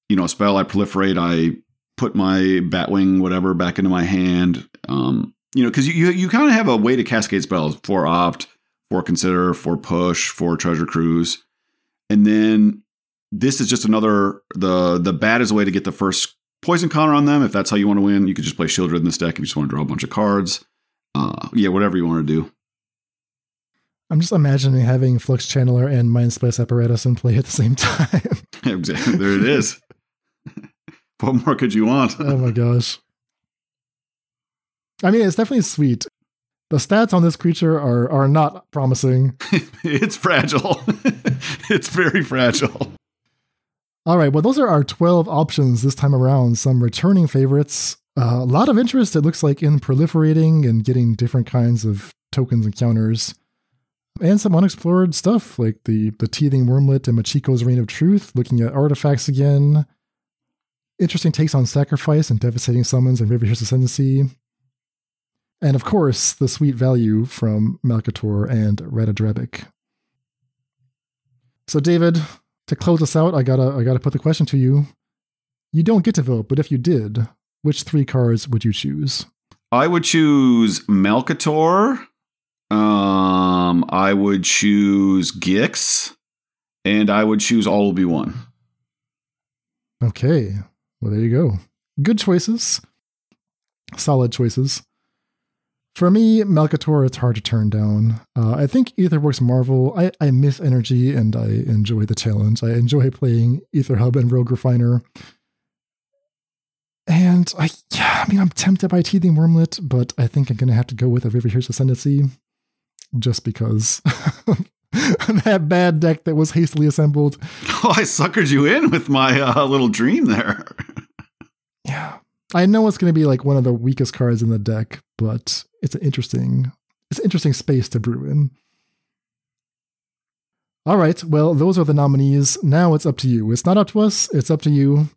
you know, a spell. I proliferate. I put my Batwing whatever back into my hand. Um, you know, because you you, you kind of have a way to cascade spells for opt for consider, for push, for treasure cruise. And then this is just another the the bat is a way to get the first poison counter on them. If that's how you want to win, you could just play Sheoldred in this deck if you just want to draw a bunch of cards. Uh, yeah, whatever you want to do. I'm just imagining having Flux Channeler and Mind Splice Apparatus in play at the same *laughs* time. *laughs* exactly. There it is. *laughs* what more could you want? oh my gosh. I mean, it's definitely sweet. The stats on this creature are are not promising. *laughs* it's fragile. *laughs* it's very fragile. All right, well, those are our 12 options this time around. Some returning favorites. Uh, a lot of interest, it looks like, in proliferating and getting different kinds of tokens and counters. And some unexplored stuff like the, the Teething Wormlet and Michiko's Reign of Truth, looking at artifacts again. Interesting takes on sacrifice and devastating summons and Riveteer's Ascendancy. And of course, the sweet value from Malcator and Ratadrabik. So, David, to close us out, I gotta I gotta put the question to you. You don't get to vote, but if you did, which three cards would you choose? I would choose Malcator. Um, I would choose Gix, and I would choose All Will Be One. Okay. Well, there you go. Good choices. Solid choices. For me, Malcator, it's hard to turn down. Uh, I think Aetherworks Marvel, I, I miss energy and I enjoy the challenge. I enjoy playing Aether Hub and Rogue Refiner. And I, yeah, I mean, I'm tempted by Teething Wormlet, but I think I'm going to have to go with a Riveteer's Ascendancy just because *laughs* that bad deck that was hastily assembled. *laughs* Oh, I suckered you in with my uh, little dream there. *laughs* yeah. I know it's going to be like one of the weakest cards in the deck, but it's an interesting, it's an interesting space to brew in. All right, well, those are the nominees. Now it's up to you. It's not up to us. It's up to you.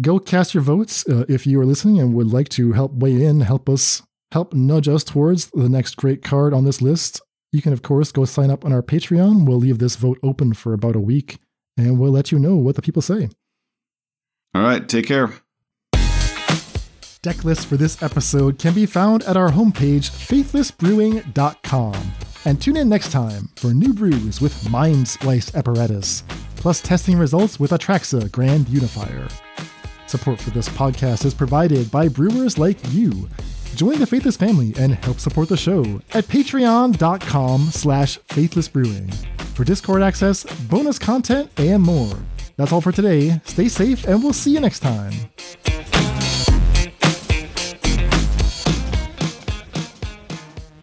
Go cast your votes uh, if you are listening and would like to help weigh in, help us, help nudge us towards the next great card on this list. You can, of course, go sign up on our Patreon. We'll leave this vote open for about a week, and we'll let you know what the people say. All right, take care. Deck list for this episode can be found at our homepage, faithlessbrewing.com. And tune in next time for new brews with Mind Splice apparatus, plus testing results with Atraxa Grand Unifier. Support for this podcast is provided by brewers like you. Join the Faithless family and help support the show at patreon.com slash faithlessbrewing for Discord access, bonus content, and more. That's all for today. Stay safe, and we'll see you next time.